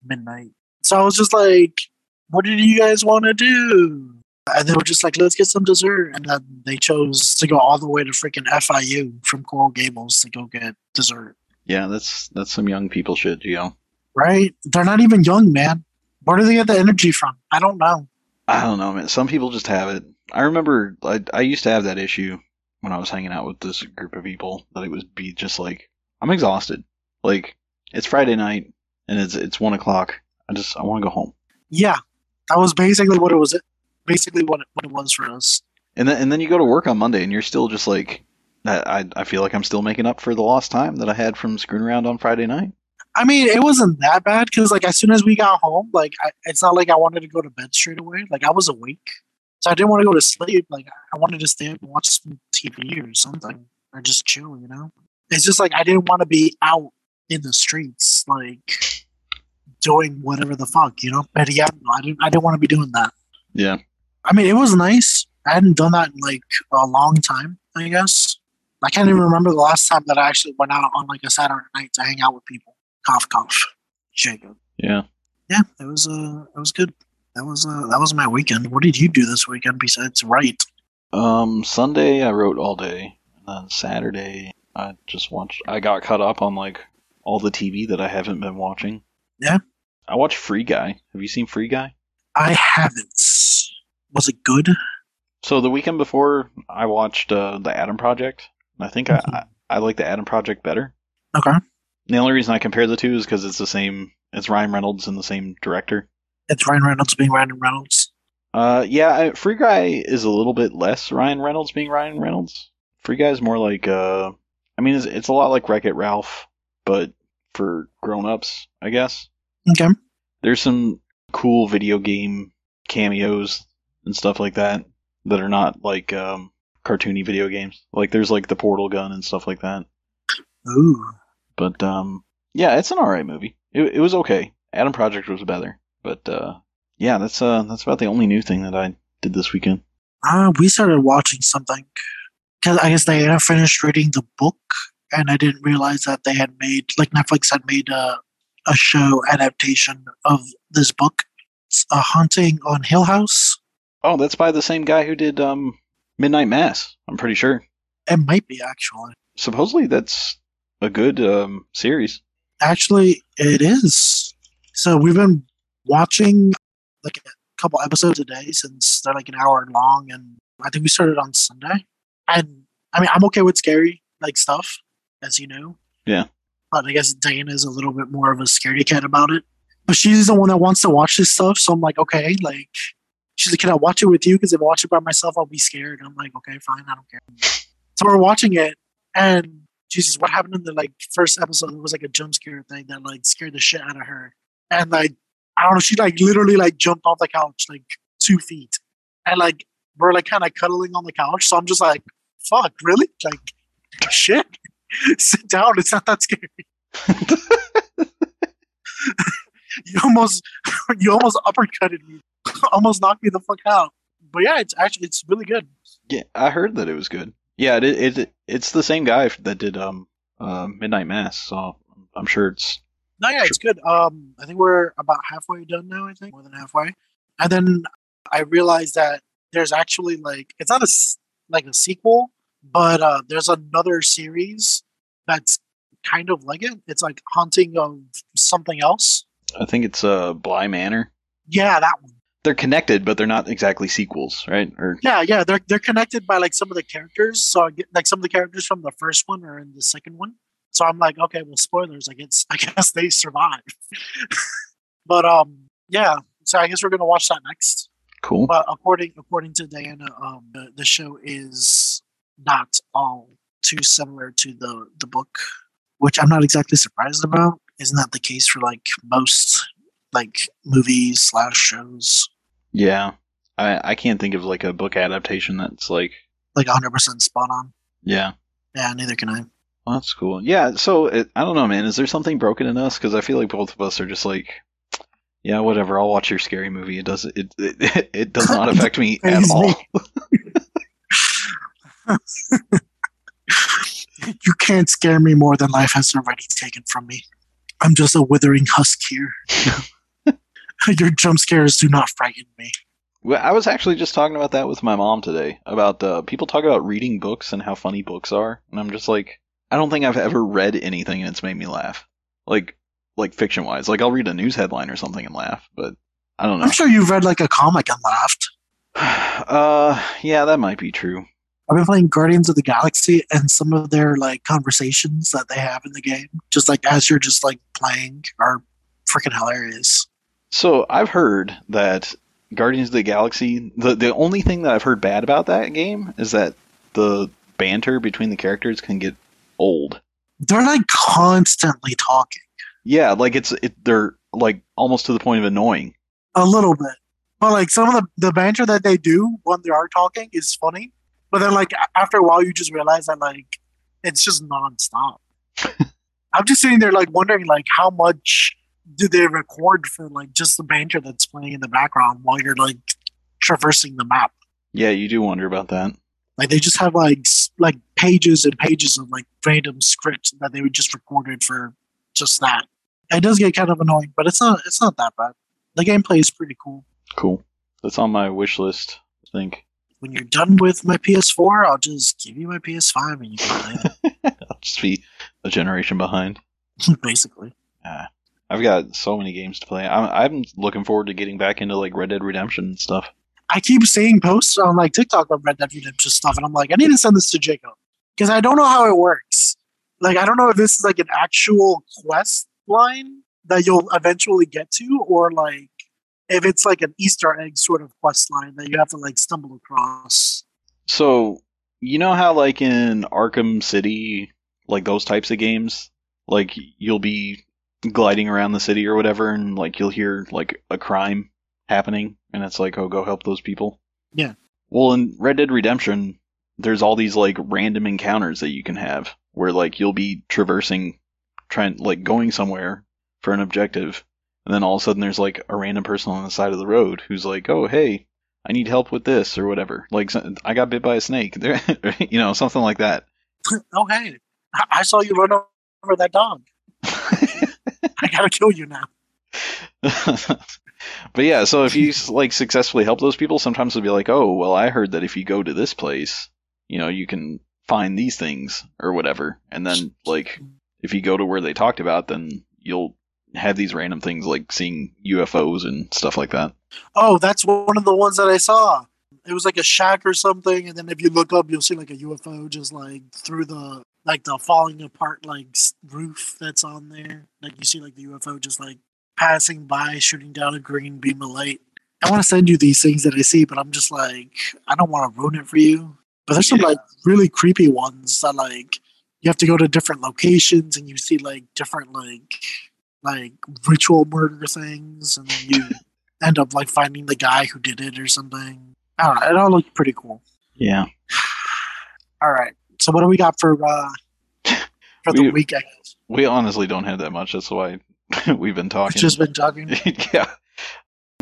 midnight. So I was just like, what did you guys want to do? And they were just like, let's get some dessert. And then they chose to go all the way to freaking FIU from Coral Gables to go get dessert. Yeah, that's that's some young people shit, Gio. Right? They're not even young, man. Where do they get the energy from? I don't know. I don't know, man. Some people just have it. I remember I, I used to have that issue when I was hanging out with this group of people that it would be just like I'm exhausted. Like it's Friday night and it's it's one o'clock. I just I want to go home. Yeah, that was basically what it was. Basically, what it, what it was for us. And then and then you go to work on Monday and you're still just like I I I feel like I'm still making up for the lost time that I had from screwing around on Friday night. I mean, it wasn't that bad because, like, as soon as we got home, like, I, it's not like I wanted to go to bed straight away. Like, I was awake, so I didn't want to go to sleep. Like, I wanted to stay up and watch some TV or something, or just chill. You know, it's just like I didn't want to be out in the streets, like, doing whatever the fuck. You know, but yeah, I didn't. I didn't want to be doing that. Yeah. I mean, it was nice. I hadn't done that in like a long time. I guess I can't even remember the last time that I actually went out on like a Saturday night to hang out with people. Cough, cough. Jacob. Yeah. Yeah, it was uh, it was good. That was uh, that was my weekend. What did you do this weekend besides write? Um Sunday I wrote all day. And then Saturday I just watched I got caught up on like all the TV that I haven't been watching. Yeah. I watched Free Guy. Have you seen Free Guy? I haven't. Was it good? So the weekend before, I watched uh, the Adam Project. I think I, Mhm. I I like the Adam Project better. Okay, The only reason I compare the two is because it's the same. It's Ryan Reynolds and the same director. It's Ryan Reynolds being Ryan Reynolds. Uh, yeah, Free Guy is a little bit less Ryan Reynolds being Ryan Reynolds. Free Guy is more like uh, I mean, it's, it's a lot like Wreck It Ralph, but for grown-ups, I guess. Okay, There's some cool video game cameos and stuff like that that are not like um, cartoony video games. Like there's like the portal gun and stuff like that. ooh, But um, yeah, it's an alright movie. It, it was okay. Adam Project was better, but uh, yeah, that's uh, that's about the only new thing that I did this weekend. uh, we started watching something because I guess they had finished reading the book, and I didn't realize that they had made like Netflix had made a a show adaptation of this book. It's a haunting on Hill House. Oh, that's by the same guy who did um, Midnight Mass. I'm pretty sure. It might be actually. Supposedly, that's a good um, series. Actually, it is. So we've been watching like a couple episodes a day since they're like an hour long, and I think we started on Sunday. And I mean, I'm okay with scary like stuff, as you know. Yeah. But I guess Diana is a little bit more of a scaredy cat about it. But she's the one that wants to watch this stuff, so I'm like, okay, like she's like, can I watch it with you? Because if I watch it by myself, I'll be scared. I'm like, okay, fine, I don't care. So we're watching it, and Jesus, what happened in the like first episode? It was like a jump scare thing that like scared the shit out of her, and like I don't know, she like literally like jumped off the couch like two feet, and like we're like kind of cuddling on the couch. So I'm just like, fuck, really? Like, shit, sit down. It's not that scary. you almost you almost uppercutted me, almost knocked me the fuck out. But yeah, it's actually it's really good. Yeah, I heard that it was good. Yeah, it, it it's the same guy that did um uh, Midnight Mass, so I'm sure it's No, yeah, it's good. Um, I think we're about halfway done now. I think more than halfway. And then I realized that there's actually like it's not a like a sequel, but uh, there's another series that's kind of like it. It's like Haunting of something else. I think it's uh Bly Manor. Yeah, that one. They're connected, but they're not exactly sequels, right? Or Yeah, yeah, they're they're connected by like some of the characters. So I get, like some of the characters from the first one are in the second one. So I'm like, okay, well, spoilers. I guess I guess they survive. but um, yeah. So I guess we're gonna watch that next. cool. But according according to Diana, um, the, the show is not all too similar to the the book, which I'm not exactly surprised about. Isn't that the case for like most like movies slash shows? Yeah, I I can't think of like a book adaptation that's like Like 100 percent spot on. yeah. Yeah, neither can I. Well, that's cool. Yeah, so it, I don't know, man. Is there something broken in us? Because I feel like both of us are just like, yeah, whatever. I'll watch your scary movie. It does it it, it does not affect me at all. you can't scare me more than life has already taken from me. I'm just a withering husk here. Your jump scares do not frighten me. Well, I was actually just talking about that with my mom today about uh, people talk about reading books and how funny books are, and I'm just like, I don't think I've ever read anything and it's made me laugh, like like fiction wise. Like I'll read a news headline or something and laugh, but I don't know. I'm sure you've read like a comic and laughed. uh, yeah, that might be true. I've been playing Guardians of the Galaxy and some of their like conversations that they have in the game, just like as you're just like playing, are freaking hilarious. So I've heard that Guardians of the Galaxy. The the only thing that I've heard bad about that game is that the banter between the characters can get old. They're like constantly talking Yeah, like it's it. They're like almost to the point of annoying. a little bit, but like some of the the banter that they do when they are talking is funny. But then like after a while, you just realize that like it's just nonstop. I'm just sitting there like wondering like how much do they record for like just the banter that's playing in the background while you're like traversing the map. Yeah, you do wonder about that. Like they just have like like pages and pages of like random scripts that they would just recorded for just that. It does get kind of annoying, but it's not it's not that bad. The gameplay is pretty cool. Cool. That's on my wish list. I think When you're done with my PS4, I'll just give you my PS5 and you can play it. I'll just be a generation behind. Basically, Ah, I've got so many games to play. I'm I'm looking forward to getting back into like Red Dead Redemption and stuff. I keep seeing posts on like TikTok of Red Dead Redemption stuff, and I'm like, I need to send this to Jacob because I don't know how it works. Like, I don't know if this is like an actual quest line that you'll eventually get to, or like if it's like an Easter egg sort of quest line that you have to like stumble across. So you know how like in Arkham City, like those types of games, like you'll be gliding around the city or whatever, and like you'll hear like a crime happening, and it's like, oh, go help those people. Yeah. Well, in Red Dead Redemption, there's all these like random encounters that you can have where like you'll be traversing, trying like going somewhere for an objective, and then all of a sudden there's like a random person on the side of the road who's like, oh, hey. I need help with this or whatever. Like I got bit by a snake, you know, something like that. oh hey, I-, I saw you run over that dog. I gotta kill you now. But yeah, so if you like successfully help those people, sometimes they'll be like, "Oh, well, I heard that if you go to this place, you know, you can find these things or whatever." And then like if you go to where they talked about, then you'll have these random things like seeing UFOs and stuff like that. Oh, that's one of the ones that I saw. It was like a shack or something, and then if you look up, you'll see like a UFO just like through the like the falling apart like roof that's on there. Like you see like the UFO just like passing by, shooting down a green beam of light. I want to send you these things that I see, but I'm just like I don't want to ruin it for you. But there's some Yeah. like really creepy ones that like you have to go to different locations and you see like different like like ritual murder things, and then you end up like finding the guy who did it or something. I don't know. It all looked pretty cool. Yeah. All right. So what do we got for uh for the We- weekend? We honestly don't have that much. That's why we've been talking. just been talking. yeah.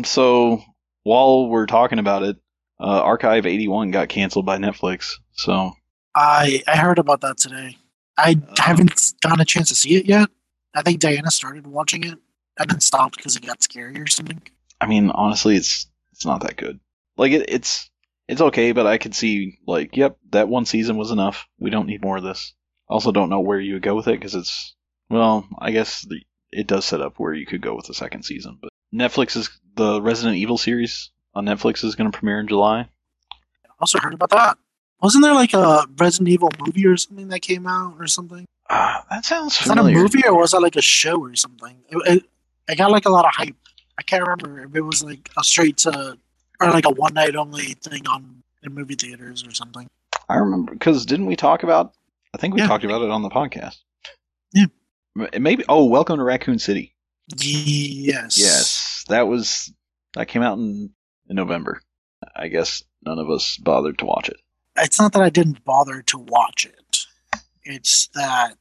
So while we're talking about it, uh, Archive 81 got canceled by Netflix. So I I heard about that today. I Uh. haven't gotten a chance to see it yet. I think Diana started watching it and then stopped because it got scary or something. I mean, honestly, it's it's not that good. Like it, it's it's okay, but I could see like, yep, that one season was enough. We don't need more of this. Also, don't know where you would go with it because it's well, I guess the, it does set up where you could go with the second season. But Netflix is the Resident Evil series on Netflix is going to premiere in July. I also heard about that. Wasn't there like a Resident Evil movie or something that came out or something? Ah, that sounds Was that a movie or was that like a show or something? It, it, it got like a lot of hype. I can't remember if it was like a straight to or like a one night only thing on in movie theaters or something. I remember because didn't we talk about? I think we Yeah. talked about it on the podcast. Yeah. Maybe. Oh, Welcome to Raccoon City. Yes. Yes, that was that came out in, in November. I guess none of us bothered to watch it. It's not that I didn't bother to watch it. It's that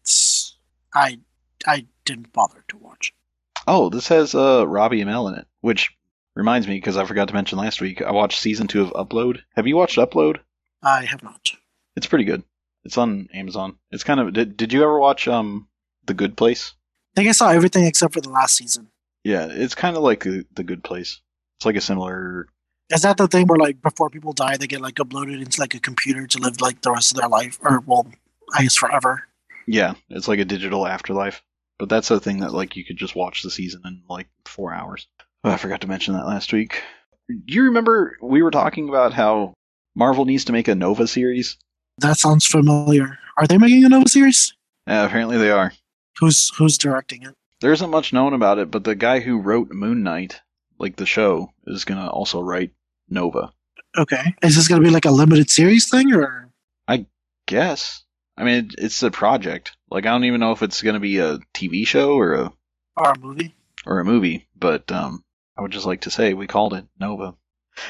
I I didn't bother to watch it. Oh, this has uh, Robbie Amell in it, which reminds me because I forgot to mention last week. I watched season two of Upload. Have you watched Upload? I have not. It's pretty good. It's on Amazon. It's kind of. Did, did you ever watch um The Good Place? I think I saw everything except for the last season. Yeah, it's kind of like the, the Good Place. It's like a similar. Is that the thing where like before people die they get like uploaded into like a computer to live like the rest of their life or well I guess forever. Yeah, it's like a digital afterlife. But that's the thing that like you could just watch the season in like four hours. Oh, I forgot to mention that last week. Do you remember we were talking about how Marvel needs to make a Nova series? That sounds familiar. Are they making a Nova series? Yeah, apparently they are. Who's who's directing it? There isn't much known about it, but the guy who wrote Moon Knight, like the show, is gonna also write Nova. Okay. Is this gonna be like a limited series thing or I Guess. I mean, it, it's a project. Like I don't even know if it's gonna be a TV show or a or a movie? or a movie, but um, I would just like to say we called it Nova.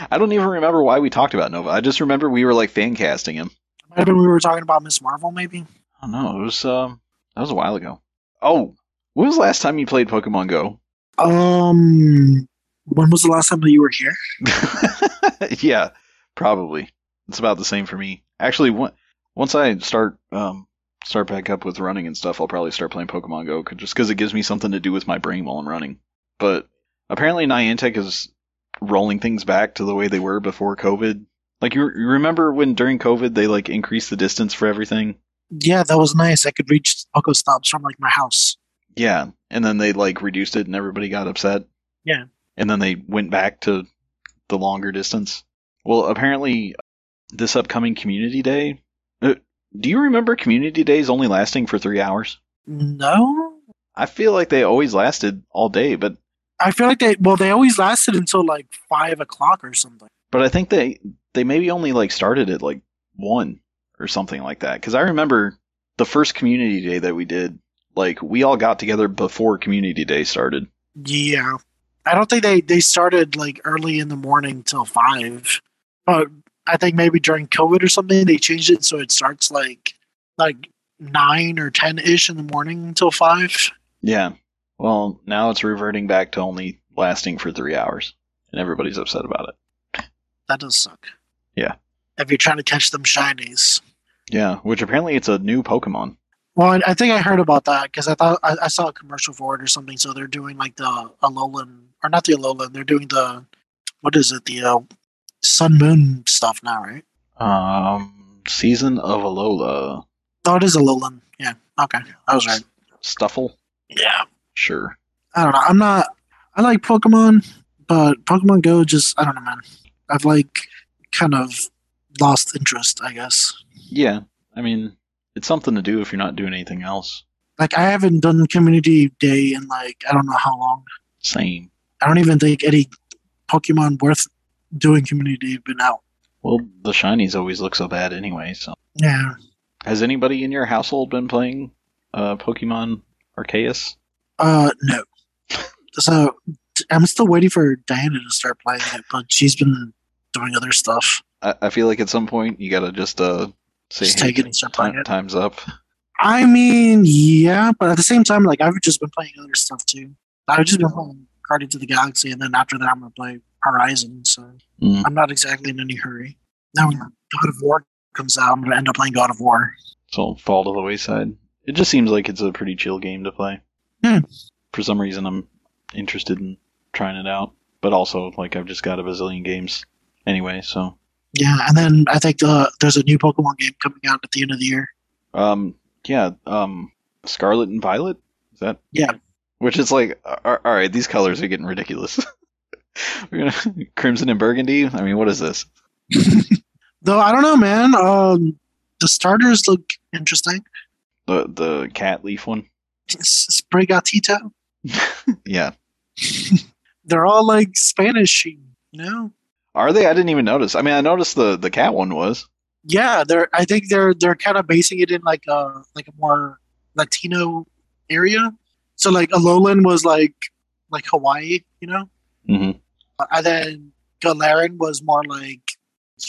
I don't even remember why we talked about Nova. I just remember we were like fan casting him. Might have been we were talking about Miss Marvel maybe? I don't know. It was um, that was a while ago. Oh, when was the last time you played Pokemon Go? Um when was the last time that you were here? yeah, probably. It's about the same for me. Actually, on- once I start um start back up with running and stuff, I'll probably start playing Pokemon Go just because it gives me something to do with my brain while I'm running. But apparently, Niantic is rolling things back to the way they were before COVID. Like you, you remember when during COVID they like increased the distance for everything? Yeah, that was nice. I could reach Pokestops from like my house. Yeah, and then they like reduced it and everybody got upset. Yeah. And then they went back to the longer distance. Well, apparently this upcoming community day, uh, do you remember community days only lasting for 3 hours? No? I feel like they always lasted all day, but I feel like they well they always lasted until like five o'clock or something. but I think they they maybe only like started at like 1 or something like that cuz I remember the first community day that we did like we all got together before community day started. Yeah. I don't think they, they started like early in the morning till five. But I think maybe during COVID or something they changed it so it starts like like nine or ten ish in the morning until five. Yeah. Well, now it's reverting back to only lasting for three hours, and everybody's upset about it. That does suck. Yeah. If you're trying to catch them shinies. Yeah, which apparently it's a new Pokemon. Well, I, I think I heard about that because I thought I, I saw a commercial for it or something. So they're doing like the Alolan or not the Alolan. They're doing the what is it? The uh, Sun Moon stuff now, right? Um, season of Alola. Oh, it is Alolan. Yeah. Okay, I was right. Stuffle. Yeah. Sure. I don't know. I'm not. I like Pokemon, but Pokemon Go just I don't know, man. I've like kind of lost interest, I guess. Yeah. I mean, it's something to do if you're not doing anything else. Like I haven't done Community Day in like I don't know how long. Same. I don't even think any Pokemon worth doing Community Day have been out. Well, the shinies always look so bad anyway. So, Yeah. has anybody in your household been playing uh, Pokemon Arceus? Uh, no. So I'm still waiting for Diana to start playing it, but she's been doing other stuff. I, I feel like at some point you gotta just uh say, Just hey, take it and start playing time, it. time's up. I mean, yeah, but at the same time, like I've just been playing other stuff too. I've just been playing Guardians of the Galaxy, and then after that, I'm gonna play Horizon. So Mm. I'm not exactly in any hurry. Now when God of War comes out, I'm gonna end up playing God of War. So fall to the wayside. It just seems like it's a pretty chill game to play. Yeah. For some reason, I'm interested in trying it out, but also like I've just got a bazillion games anyway. So, Yeah, and then I think uh, there's a new Pokemon game coming out at the end of the year. um, yeah, um, Scarlet and Violet is that? Yeah. Which is like, all all right, these colors are getting ridiculous. We're gonna crimson and burgundy. I mean, what is this? Though I don't know, man. Um, the starters look interesting. The the cat leaf one. Sprigatito. yeah. They're all like Spanish, you know. Are they? I didn't even notice. I mean, I noticed the the cat one was. Yeah, they're. I think they're they're kind of basing it in like a like a more Latino area. So like Alolan was like like Hawaii, you know, hmm and then Galarian was more like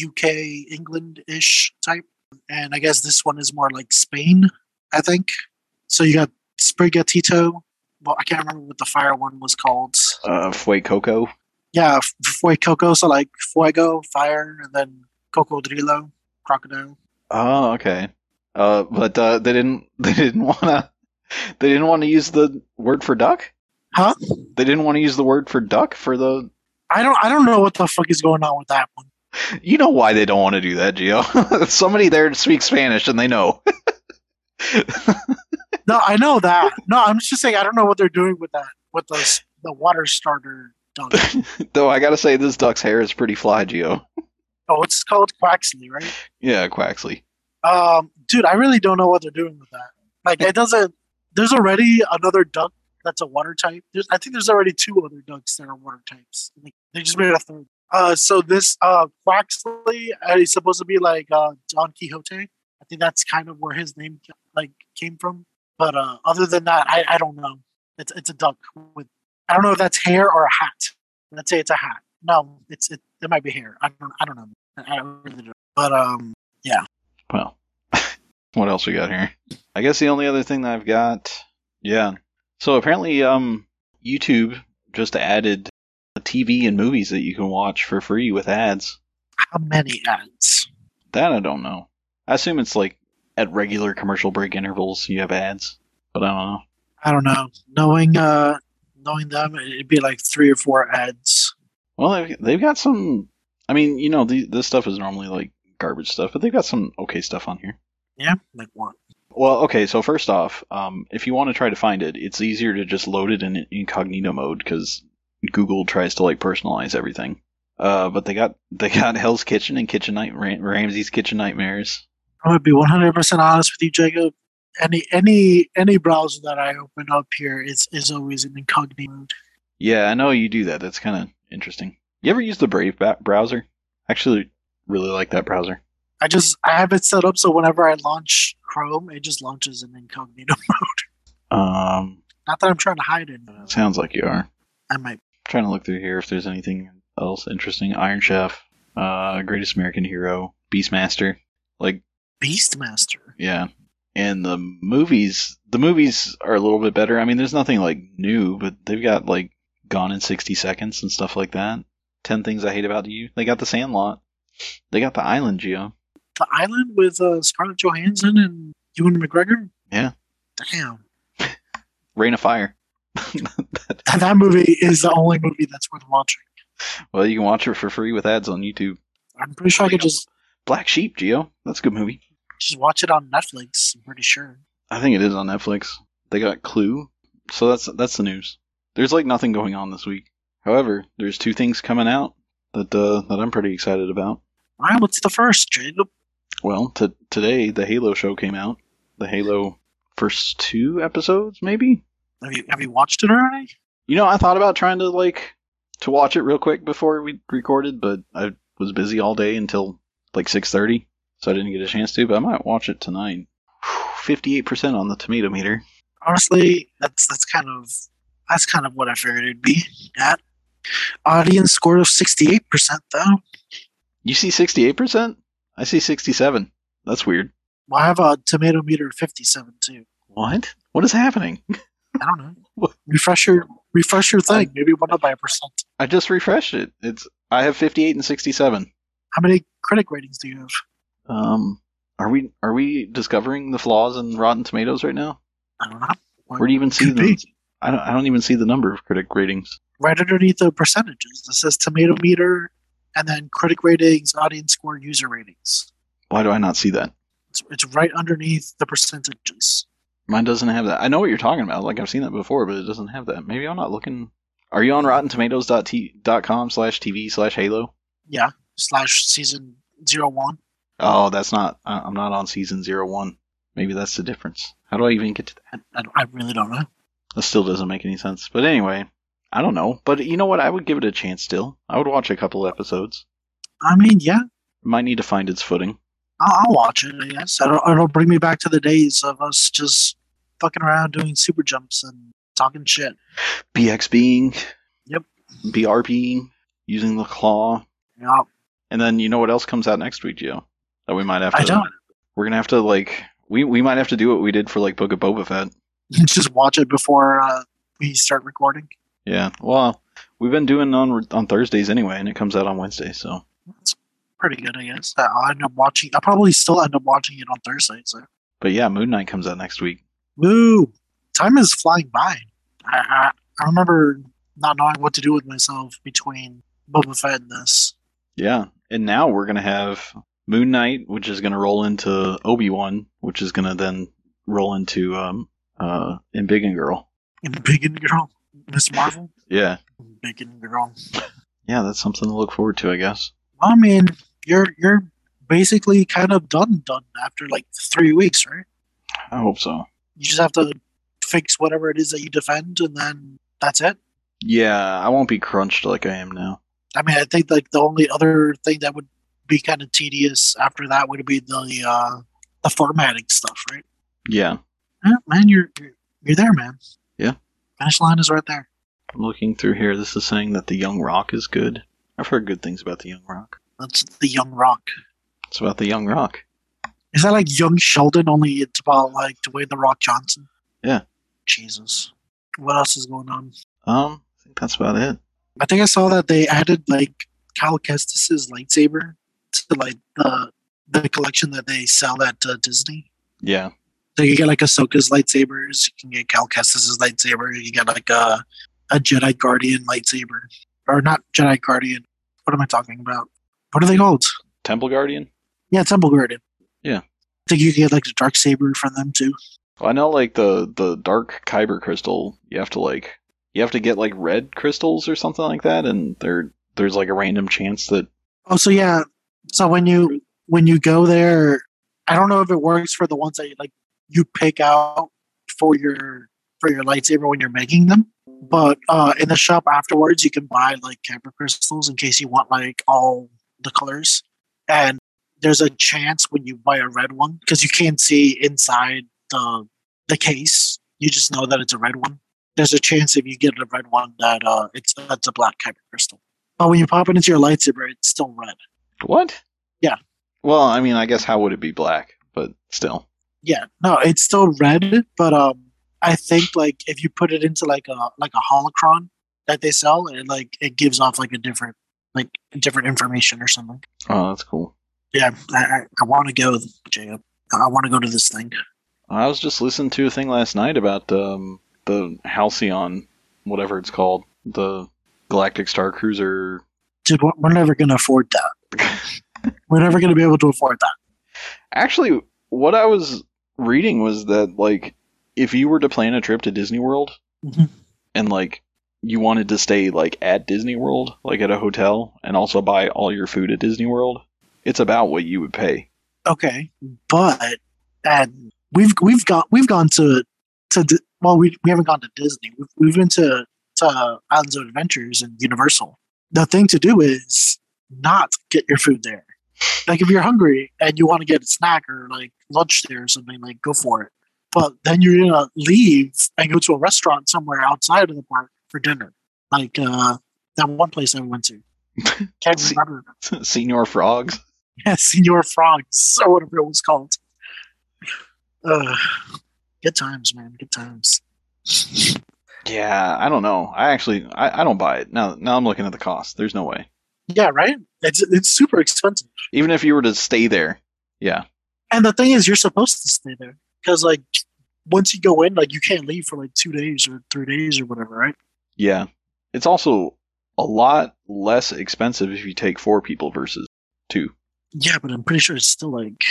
UK England ish type, and I guess this one is more like Spain. I think. So you got Sprigatito. Well, I can't remember what the fire one was called. Uh, Fuecoco. Yeah, Fuecoco. So like Fuego, fire, and then Cocodrilo, crocodile. Oh, okay. Uh, but uh, they didn't. They didn't want to. They didn't want to use the word for duck. Huh? They didn't want to use the word for duck for the. I don't. I don't know what the fuck is going on with that one. You know why they don't want to do that, Gio? Somebody there speaks Spanish and they know. No, I know that. No, I'm just saying I don't know what they're doing with that with the the water starter. Though I gotta say, this duck's hair is pretty fly, Gio. oh, it's called Quaxley, right? Yeah, Quaxley. Um, dude, I really don't know what they're doing with that. Like, it doesn't. There's already another duck that's a water type. There's, I think there's already two other ducks that are water types. Like, they just made a third. Uh, so this uh Quaxley uh, is supposed to be like uh Don Quixote. I think that's kind of where his name like came from. But uh, other than that, I, I don't know. It's it's a duck with I don't know if that's hair or a hat. Let's say it's a hat. No, it's it. It might be hair. I don't I don't know. I don't really know. But um, yeah. Well, what else we got here? I guess the only other thing that I've got, yeah. So apparently, um, YouTube just added TV and movies that you can watch for free with ads. how many ads? That I don't know. I assume it's like at regular commercial break intervals you have ads, but I don't know. I don't know. Knowing uh, knowing them, it'd be like three or four ads. Well, they've, they've got some. I mean, you know, the, this stuff is normally like garbage stuff, but they've got some okay stuff on here. Yeah, like what? Well, okay, so first off, um, if you want to try to find it, it's easier to just load it in incognito mode because Google tries to like personalize everything. Uh, but they got they got Hell's Kitchen and Kitchen Night Ram- Ramsay's Kitchen Nightmares. I'm gonna be 100 percent honest with you, Jacob. Any any any browser that I open up here is is always in incognito mode. Yeah, I know you do that. That's kind of interesting. You ever use the Brave ba- browser? Actually, really like that browser. I just I have it set up so whenever I launch Chrome, it just launches in incognito. Mode. Um, Not that I'm trying to hide it. but sounds like you are. I might. trying to look through here if there's anything else interesting. Iron Chef, uh, Greatest American Hero, Beastmaster. Like, Beastmaster. yeah. And the movies, the movies are a little bit better. I mean, there's nothing like new, but they've got like Gone in 60 Seconds and stuff like that. 10 Things I Hate About You. They got The Sandlot. They got The Island, Gio. The Island with uh, Scarlett Johansson and Ewan McGregor. Yeah. Damn. Reign of Fire. And that movie is the only movie that's worth watching. well, you can watch it for free with ads on YouTube. I'm pretty sure I could just Black Sheep, Gio. That's a good movie. Just watch it on Netflix. I'm pretty sure. I think it is on Netflix. They got Clue, so that's that's the news. There's like nothing going on this week. However, there's two things coming out that uh, that I'm pretty excited about. All right, what's the first, Jacob? Well, t- today the Halo show came out. The Halo first two episodes, maybe. Have you have you watched it already? You know, I thought about trying to like to watch it real quick before we recorded, but I was busy all day until like 6:30, so I didn't get a chance to. But I might watch it tonight. 58% on the tomato meter. Honestly, that's that's kind of that's kind of what I figured it'd be at. Audience score of sixty eight percent though. You see 68%? I see 67. That's weird. Well, I have a tomato meter of fifty seven too. What? What is happening? I don't know. What? refresh your refresh your thing. Maybe it went up by a percent. I just refreshed it. It's I have 58 and 67. How many critic ratings do you have? Um, are we are we discovering the flaws in Rotten Tomatoes right now? I don't know. Where do you even see them? be. I don't I don't even see the number of critic ratings. Right underneath the percentages, it says tomato meter, and then critic ratings, audience score, user ratings. Why do I not see that? It's, it's right underneath the percentages. Mine doesn't have that. I know what you're talking about. Like I've seen that before, but it doesn't have that. Maybe I'm not looking. Are you on RottenTomatoes.com slash TV slash Halo? Yeah, slash season zero one. Oh, that's not. I- I'm not on season zero one. Maybe that's the difference. How do I even get to that? I, I, really don't know. That still doesn't make any sense. But anyway, I don't know. But you know what? I would give it a chance still. I would watch a couple episodes. I mean, yeah, might need to find its footing. I'll, I'll watch it. I guess it'll, it'll bring me back to the days of us just fucking around doing super jumps and talking shit. BX being. Yep. BR being. Using the claw. Yeah, And then you know what else comes out next week, Gio? That we might have to. I don't. We're gonna have to like. We we might have to do what we did for like Book of Boba Fett. just watch it before uh, we start recording. Yeah. Well, we've been doing on on Thursdays anyway, and it comes out on Wednesday. So. It's pretty good, I guess. I'll end up watching. I'll probably still end up watching it on Thursday. So, But yeah, Moon Knight comes out next week. woo! Time is flying by. I, I I remember not knowing what to do with myself between Boba Fett and this. Yeah, and now we're gonna have Moon Knight, which is gonna roll into Obi Wan, which is gonna then roll into um uh Embiggen Girl. Embiggen Girl, Miss Marvel, Yeah, Big and Girl. yeah, that's something to look forward to, I guess. I mean, you're you're basically kind of done done after like three weeks, right? I hope so. You just have to fix whatever it is that you defend, and then that's it. Yeah, I won't be crunched like I am now. I mean, I think like the only other thing that would be kind of tedious after that would be the uh, the formatting stuff, right? Yeah, Yeah, man, you're you're- you're there, man. Yeah. finish line is right there. I'm looking through here. This is saying that the Young Rock is good. I've heard good things about the Young Rock. That's the Young Rock. It's about the Young Rock. Is that like Young Sheldon? Only it's about like Dwayne the Rock Johnson. Yeah. Jesus. What else is going on? Um, I think that's about it. I think I saw that they added like Cal Kestis's lightsaber to like the the collection that they sell at uh, Disney. Yeah, So you get like Ahsoka's lightsabers, you can get Cal Kestis's lightsaber, you get like a a Jedi Guardian lightsaber, or not Jedi Guardian. What am I talking about? What are they called? Temple Guardian. Yeah, Temple Guardian. Yeah. I think you can get like the dark saber from them too. Well, I know like the the dark kyber crystal. You have to like you have to get like red crystals or something like that, and there there's like a random chance that Oh, so yeah. So when you when you go there, I don't know if it works for the ones that like you pick out for your for your lightsaber when you're making them. But uh, in the shop afterwards, you can buy like kyber crystals in case you want like all the colors. And there's a chance when you buy a red one because you can't see inside the the case. You just know that it's a red one. There's a chance if you get a red one that uh, it's that's a black kyber crystal. But when you pop it into your lightsaber, it's still red. What? Yeah. Well, I mean, I guess how would it be black? But still, Yeah, no, it's still red, but um, I think like if you put it into like a like a holocron that they sell, it like it gives off like a different like different information or something. oh, that's cool. Yeah, I I, I want to go, Jacob. I want to go to this thing. I was just listening to a thing last night about um the Halcyon, whatever it's called, the Galactic Star Cruiser. Dude, we're never gonna afford that. We're never gonna be able to afford that. Actually, what I was reading was that like if you were to plan a trip to Disney World Mhm. and like you wanted to stay like at Disney World, like at a hotel, and also buy all your food at Disney World, it's about what you would pay. Okay, but and we've we've got we've gone to to well we we haven't gone to Disney. We've we've been to to Islands of Adventures and Universal. The thing to do is not get your food there. Like if you're hungry and you want to get a snack or like lunch there or something, like go for it. But then you're gonna leave and go to a restaurant somewhere outside of the park for dinner. Like uh that one place I went to. Can't remember. Senior Frogs. Yeah, Senor Frogs, or whatever it was called. Uh, good times, man. Good times. Yeah, I don't know. I actually I, I don't buy it. Now now I'm looking at the cost. There's no way. Yeah, right. It's it's super expensive, Even if you were to stay there. Yeah. and the thing is, you're supposed to stay there because, like, once you go in, like, you can't leave for like two days or three days or whatever, right? Yeah. It's also a lot less expensive if you take four people versus two. Yeah, but I'm pretty sure it's still like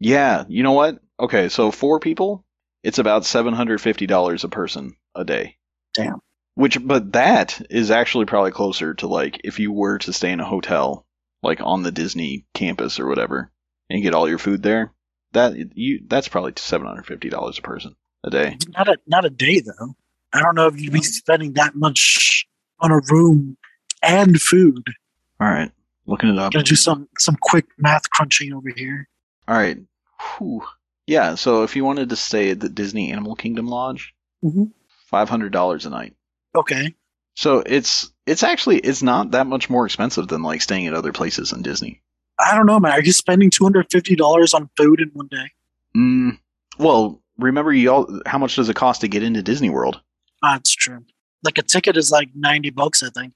Yeah, you know what? Okay, so four people, it's about seven hundred fifty dollars a person a day. Damn. Which, but that is actually probably closer to like if you were to stay in a hotel, like on the Disney campus or whatever, and get all your food there. That you that's probably seven hundred fifty dollars a person a day. not a not a day though. I don't know if you'd be spending that much on a room and food. All right, looking it up. Gonna do some some quick math crunching over here. All right. Whew. Yeah, so if you wanted to stay at the Disney Animal Kingdom Lodge, Mhm. Five hundred dollars a night. Okay. So it's it's actually it's not that much more expensive than like staying at other places in Disney. I don't know, man. Are you spending two hundred fifty dollars on food in one day? Mm, well, remember you all how much does it cost to get into Disney World? That's true. Like a ticket is like ninety bucks, I think,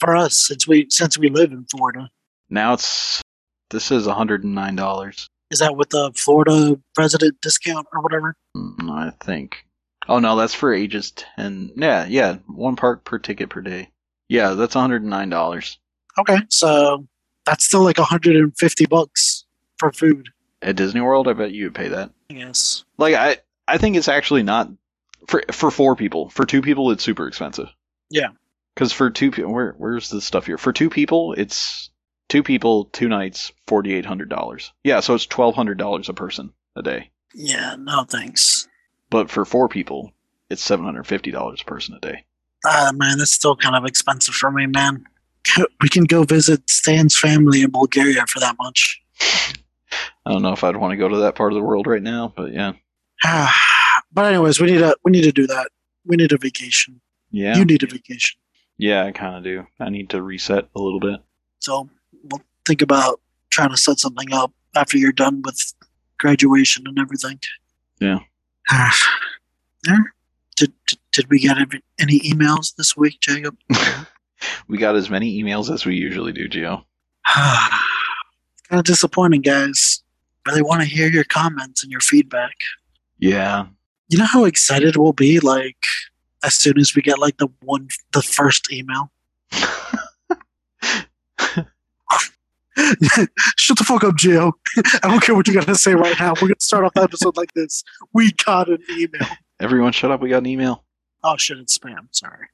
for us since we since we live in Florida. Now it's this is hundred and nine dollars. Is that with the Florida resident discount or whatever? Mm, I think. Oh no, that's for ages ten. Yeah, yeah, one park per ticket per day. Yeah, that's one hundred and nine dollars Okay, so that's still like hundred and fifty bucks for food. at Disney World. I bet you would pay that. Yes. Like I, I think it's actually not for for four people. For two people, it's super expensive. Yeah. Because for two people, where where's the stuff here? For two people, it's two people, two nights, forty eight hundred dollars. Yeah, so it's twelve hundred dollars a person a day. Yeah, no thanks. But for four people, it's seven hundred fifty dollars a person a day. Ah, man, that's still kind of expensive for me, man. We can go visit Stan's family in Bulgaria for that much. I don't know if I'd want to go to that part of the world right now, but yeah, but anyways, we need a we need to do that. We need a vacation. yeah, You need a vacation. yeah. I kind of do. I need to reset a little bit. So we'll think about trying to set something up after you're done with graduation and everything. Yeah. Yeah. Did, did did we get any- any emails this week, Jacob? we got as many emails as we usually do, Gio. kind of disappointing, guys. Really want to hear your comments and your feedback. Yeah, You know how excited we'll be, like as soon as we get like the one, the first email. Shut the fuck up, Gio. I don't care what you got to say right now. We're gonna start off the episode like this. We got an email. Everyone, shut up. We got an email. Oh shit, it's spam. Sorry.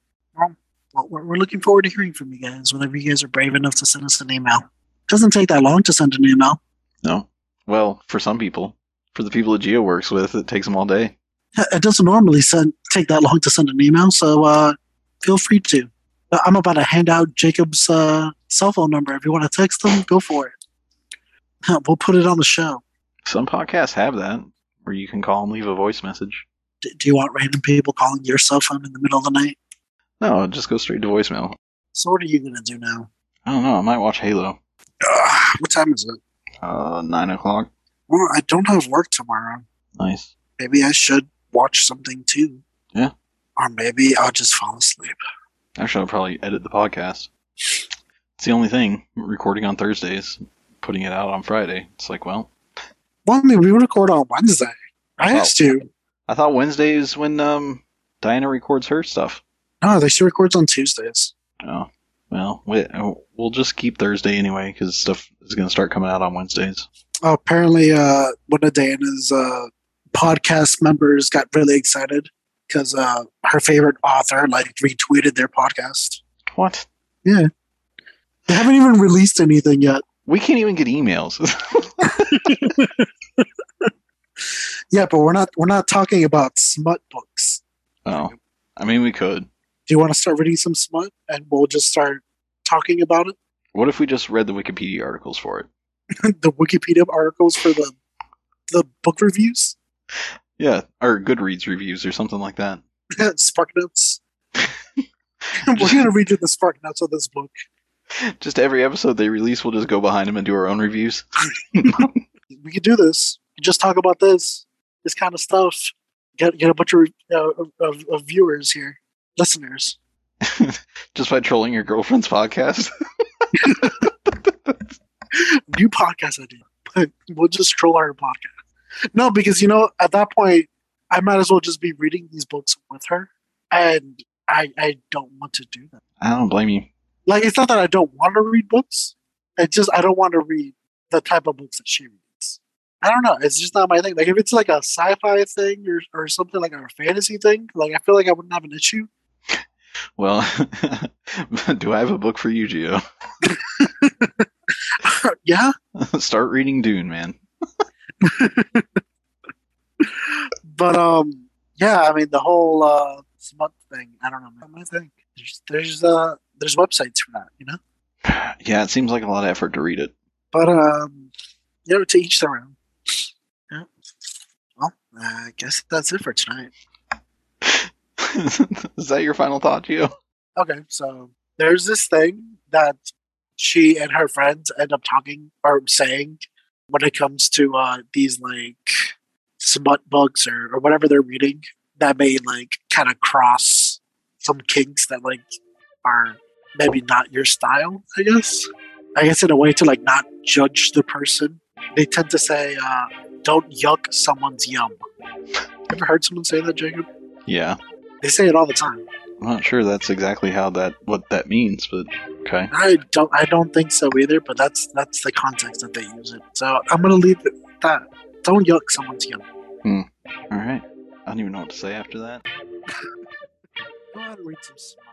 Well, we're looking forward to hearing from you guys whenever you guys are brave enough to send us an email. It Doesn't take that long to send an email. No. Well, for some people, for the people that Gio works with, it takes them all day. It doesn't normally send take that long to send an email, so uh, feel free to. But I'm about to hand out Jacob's uh, cell phone number. If you want to text him, go for it. We'll put it on the show. Some podcasts have that, where you can call and leave a voice message. D- do you want random people calling your cell phone in the middle of the night? No, just go straight to voicemail. So what are you gonna do now? I don't know. I might watch Halo. Ugh, what time is it? Uh, nine o'clock. Well, I don't have work tomorrow. Nice. Maybe I should watch something too. Yeah. Or maybe I'll just fall asleep. Actually, I'll probably edit the podcast. It's the only thing. Recording on Thursdays, putting it out on Friday. It's like, well, Well, I mean, we record on Wednesday. I asked you. I thought Wednesday is when um Diana records her stuff. No, they she records on Tuesdays. Oh, well, we, we'll just keep Thursday anyway because stuff is going to start coming out on Wednesdays. Oh, apparently, uh, one of Diana's uh, podcast members got really excited because uh, her favorite author like retweeted their podcast. What? Yeah, they haven't even released anything yet. We can't even get emails. Yeah, but we're not we're not talking about smut books. oh, I mean, we could. Do you want to start reading some smut and we'll just start talking about it? What if we just read the Wikipedia articles for it? the Wikipedia articles for the the book reviews, Yeah, or Goodreads reviews or something like that. SparkNotes. we're gonna read you the SparkNotes of this book. Just every episode they release, we'll just go behind them and do our own reviews. We could do this. Just talk about this, this kind of stuff. Get get a bunch of uh, of, of viewers here, listeners. just by trolling your girlfriend's podcast. New podcast idea. But we'll just troll our podcast. No, because you know, at that point, I might as well just be reading these books with her, and I I don't want to do that. I don't blame you. Like, it's not that I don't want to read books. It's just I don't want to read the type of books that she reads. I don't know. It's just not my thing. Like, if it's like a sci-fi thing or or something like a fantasy thing, like I feel like I wouldn't have an issue. Well, do I have a book for you, Gio? yeah, Start reading Dune, man. but um, yeah. I mean, the whole uh smut thing. I don't know. man. My thing. There's there's uh there's websites for that, you know. Yeah, it seems like a lot of effort to read it. But um, you know, to each their own. Yeah. Well, I guess that's it for tonight. Is that your final thought, Gio? Okay, so there's this thing that she and her friends end up talking or saying when it comes to uh, these like smut books or, or whatever they're reading that may like kind of cross some kinks that like are maybe not your style, I guess. I guess in a way to like not judge the person. They tend to say, uh, don't yuck someone's yum. Ever heard someone say that, Jacob? Yeah. They say it all the time. I'm not sure that's exactly how that what that means, but okay. I don't I don't think so either, but that's that's the context that they use it. So I'm gonna leave it that. Don't yuck someone's yum. Hmm. All right. I don't even know what to say after that. Go and read some smart.